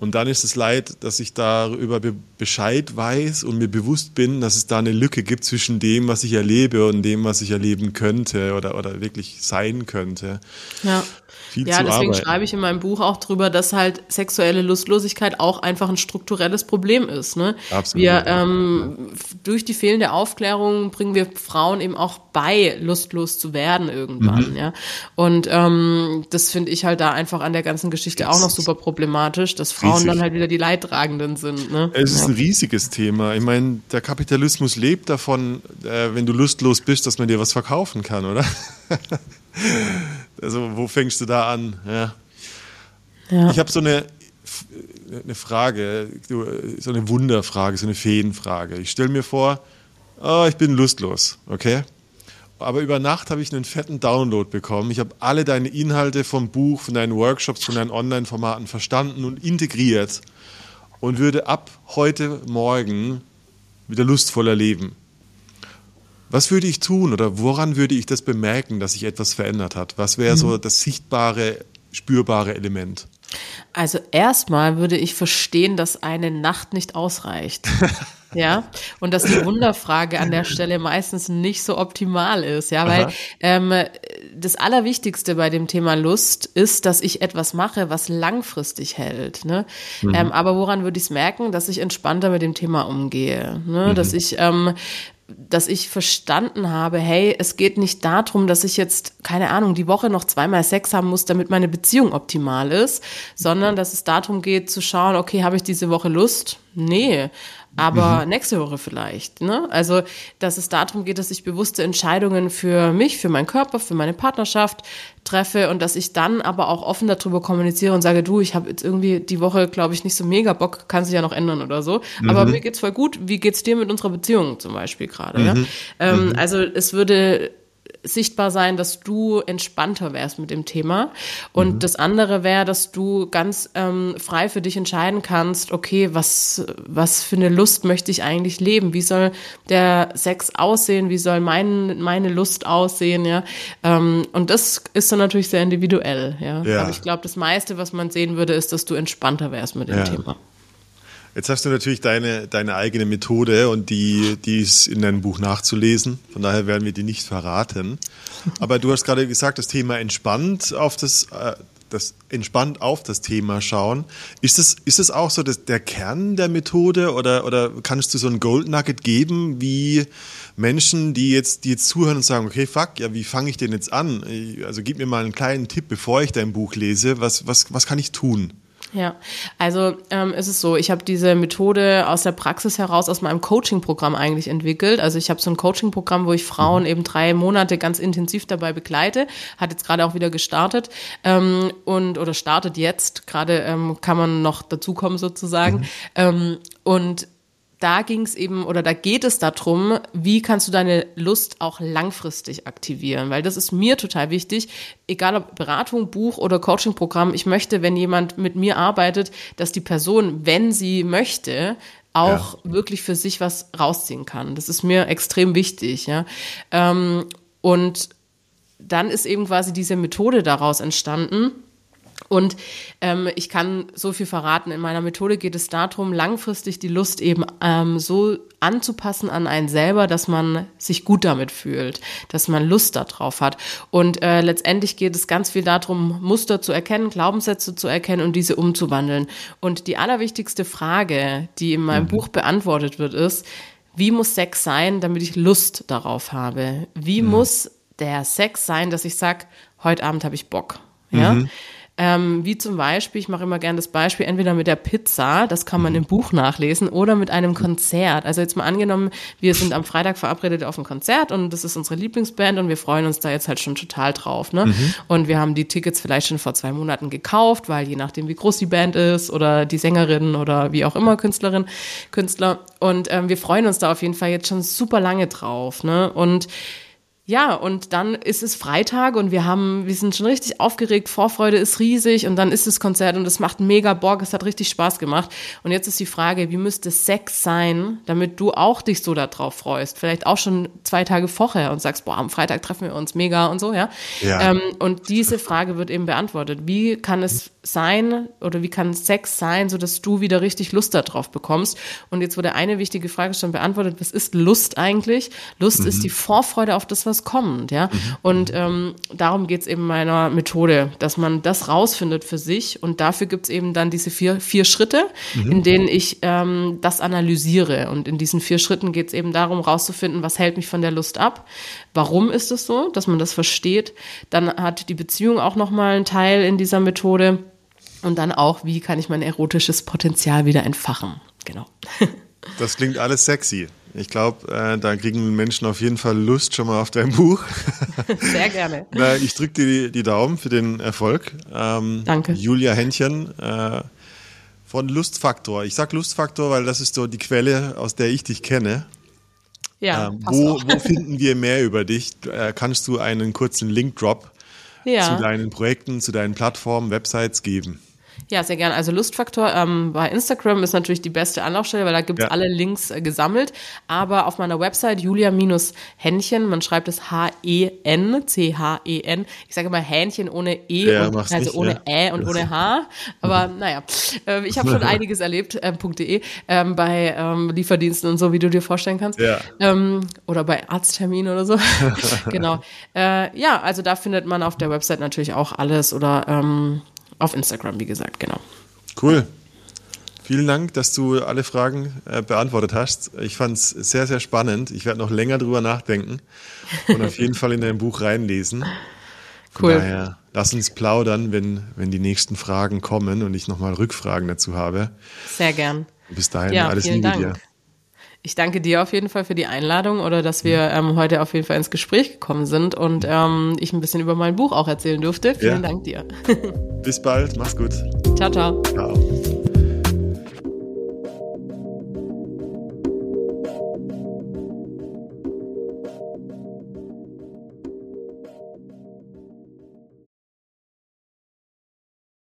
Und dann ist das Leid, dass ich darüber Bescheid weiß und mir bewusst bin, dass es da eine Lücke gibt zwischen dem, was ich erlebe und dem, was ich erleben könnte oder, oder wirklich sein könnte. Ja viel ja, deswegen arbeiten. schreibe ich in meinem Buch auch drüber, dass halt sexuelle Lustlosigkeit auch einfach ein strukturelles Problem ist. Ne? Absolut. Wir ähm, durch die fehlende Aufklärung bringen wir Frauen eben auch bei, lustlos zu werden irgendwann. Mhm. Ja, und ähm, das finde ich halt da einfach an der ganzen Geschichte das auch noch super problematisch, dass Frauen riesig. dann halt wieder die Leidtragenden sind. Ne? Es ist ja. ein riesiges Thema. Ich meine, der Kapitalismus lebt davon, äh, wenn du lustlos bist, dass man dir was verkaufen kann, oder? Also, wo fängst du da an? Ja. ja. Ich habe so eine, eine Frage, so eine Wunderfrage, so eine Feenfrage. Ich stelle mir vor, oh, ich bin lustlos, okay? Aber über Nacht habe ich einen fetten Download bekommen. Ich habe alle deine Inhalte vom Buch, von deinen Workshops, von deinen Online-Formaten verstanden und integriert und würde ab heute Morgen wieder lustvoller leben. Was würde ich tun oder woran würde ich das bemerken, dass sich etwas verändert hat? Was wäre so mhm. das sichtbare, spürbare Element? Also erstmal würde ich verstehen, dass eine Nacht nicht ausreicht. ja, und dass die Wunderfrage an der Stelle meistens nicht so optimal ist, ja, weil ähm, das Allerwichtigste bei dem Thema Lust ist, dass ich etwas mache, was langfristig hält. Ne? Mhm. Ähm, aber woran würde ich es merken, dass ich entspannter mit dem Thema umgehe? Ne? Mhm. Dass ich ähm, dass ich verstanden habe, hey, es geht nicht darum, dass ich jetzt, keine Ahnung, die Woche noch zweimal Sex haben muss, damit meine Beziehung optimal ist, sondern dass es darum geht zu schauen, okay, habe ich diese Woche Lust? Nee aber mhm. nächste Woche vielleicht. Ne? Also, dass es darum geht, dass ich bewusste Entscheidungen für mich, für meinen Körper, für meine Partnerschaft treffe und dass ich dann aber auch offen darüber kommuniziere und sage, du, ich habe jetzt irgendwie die Woche, glaube ich, nicht so mega Bock, kann sich ja noch ändern oder so. Mhm. Aber mir geht's voll gut. Wie geht's dir mit unserer Beziehung zum Beispiel gerade? Mhm. Ja? Ähm, mhm. Also es würde sichtbar sein, dass du entspannter wärst mit dem Thema. Und mhm. das andere wäre, dass du ganz ähm, frei für dich entscheiden kannst, okay, was, was für eine Lust möchte ich eigentlich leben? Wie soll der Sex aussehen? Wie soll mein, meine Lust aussehen? Ja? Ähm, und das ist dann natürlich sehr individuell. Ja? ja. Aber ich glaube, das meiste, was man sehen würde, ist, dass du entspannter wärst mit dem ja. Thema. Jetzt hast du natürlich deine, deine eigene Methode und die, die ist in deinem Buch nachzulesen. Von daher werden wir die nicht verraten. Aber du hast gerade gesagt, das Thema entspannt auf das, äh, das entspannt auf das Thema schauen. Ist das, ist das auch so das, der Kern der Methode oder, oder kannst du so ein Gold Nugget geben, wie Menschen, die jetzt, die jetzt zuhören und sagen, okay, fuck, ja, wie fange ich denn jetzt an? Also gib mir mal einen kleinen Tipp, bevor ich dein Buch lese. Was, was, was kann ich tun? Ja, also ähm, ist es so, ich habe diese Methode aus der Praxis heraus, aus meinem Coaching-Programm eigentlich entwickelt. Also ich habe so ein Coaching-Programm, wo ich Frauen mhm. eben drei Monate ganz intensiv dabei begleite. Hat jetzt gerade auch wieder gestartet ähm, und oder startet jetzt. Gerade ähm, kann man noch dazukommen sozusagen. Mhm. Ähm, und da ging es eben oder da geht es darum, wie kannst du deine Lust auch langfristig aktivieren, weil das ist mir total wichtig, egal ob Beratung, Buch oder Coaching-Programm, ich möchte, wenn jemand mit mir arbeitet, dass die Person, wenn sie möchte, auch ja. wirklich für sich was rausziehen kann. Das ist mir extrem wichtig, ja. Ähm, und dann ist eben quasi diese Methode daraus entstanden und ähm, ich kann so viel verraten. In meiner Methode geht es darum, langfristig die Lust eben ähm, so anzupassen an einen selber, dass man sich gut damit fühlt, dass man Lust darauf hat. Und äh, letztendlich geht es ganz viel darum, Muster zu erkennen, Glaubenssätze zu erkennen und diese umzuwandeln. Und die allerwichtigste Frage, die in meinem mhm. Buch beantwortet wird, ist, wie muss Sex sein, damit ich Lust darauf habe? Wie mhm. muss der Sex sein, dass ich sage, heute Abend habe ich Bock? Ja. Mhm. Ähm, wie zum Beispiel, ich mache immer gerne das Beispiel, entweder mit der Pizza, das kann man mhm. im Buch nachlesen, oder mit einem Konzert. Also jetzt mal angenommen, wir sind am Freitag verabredet auf ein Konzert und das ist unsere Lieblingsband und wir freuen uns da jetzt halt schon total drauf. Ne? Mhm. Und wir haben die Tickets vielleicht schon vor zwei Monaten gekauft, weil je nachdem, wie groß die Band ist oder die Sängerin oder wie auch immer Künstlerin, Künstler. Und ähm, wir freuen uns da auf jeden Fall jetzt schon super lange drauf. Ne? Und ja, und dann ist es Freitag und wir haben, wir sind schon richtig aufgeregt, Vorfreude ist riesig und dann ist das Konzert und es macht mega Bock, es hat richtig Spaß gemacht. Und jetzt ist die Frage, wie müsste Sex sein, damit du auch dich so darauf freust? Vielleicht auch schon zwei Tage vorher und sagst, boah, am Freitag treffen wir uns mega und so, ja. ja. Ähm, und diese Frage wird eben beantwortet. Wie kann es sein oder wie kann Sex sein, so dass du wieder richtig Lust darauf bekommst? Und jetzt wurde eine wichtige Frage schon beantwortet. Was ist Lust eigentlich? Lust mhm. ist die Vorfreude auf das, was kommt, ja. Mhm. Und ähm, darum geht's eben meiner Methode, dass man das rausfindet für sich und dafür gibt's eben dann diese vier, vier Schritte, mhm. in denen ich ähm, das analysiere. Und in diesen vier Schritten geht's eben darum, rauszufinden, was hält mich von der Lust ab, warum ist es so, dass man das versteht. Dann hat die Beziehung auch nochmal einen Teil in dieser Methode. Und dann auch, wie kann ich mein erotisches Potenzial wieder entfachen. Genau. Das klingt alles sexy. Ich glaube, äh, da kriegen Menschen auf jeden Fall Lust schon mal auf dein Buch. Sehr gerne. Na, ich drücke dir die, die, Daumen für den Erfolg. Ähm, Danke. Julia Händchen äh, von Lustfaktor. Ich sag Lustfaktor, weil das ist so die Quelle, aus der ich dich kenne. Ja. Ähm, wo, wo finden wir mehr über dich? Äh, kannst du einen kurzen Link-Drop ja. zu deinen Projekten, zu deinen Plattformen, Websites geben? Ja, sehr gerne. Also Lustfaktor ähm, bei Instagram ist natürlich die beste Anlaufstelle, weil da gibt's ja. alle Links äh, gesammelt. Aber auf meiner Website Julia-Händchen, man schreibt es H-E-N, C-H-E-N. Ich sage immer Hähnchen ohne E, ja, und, also nicht, ohne ja. Ä und ohne H. Aber naja, äh, ich habe schon einiges erlebt, äh, .de, ähm, bei ähm, Lieferdiensten und so, wie du dir vorstellen kannst. Ja. Ähm, oder bei Arztterminen oder so. genau. Äh, ja, also da findet man auf der Website natürlich auch alles oder ähm, auf Instagram, wie gesagt, genau. Cool. Vielen Dank, dass du alle Fragen äh, beantwortet hast. Ich fand es sehr, sehr spannend. Ich werde noch länger drüber nachdenken und auf jeden Fall in dein Buch reinlesen. Von cool. Daher, lass uns plaudern, wenn, wenn die nächsten Fragen kommen und ich nochmal Rückfragen dazu habe. Sehr gern. Bis dahin, ja, alles Liebe dir. Ich danke dir auf jeden Fall für die Einladung oder dass wir ähm, heute auf jeden Fall ins Gespräch gekommen sind und ähm, ich ein bisschen über mein Buch auch erzählen durfte. Vielen ja. Dank dir. Bis bald, mach's gut. Ciao, ciao. Ciao.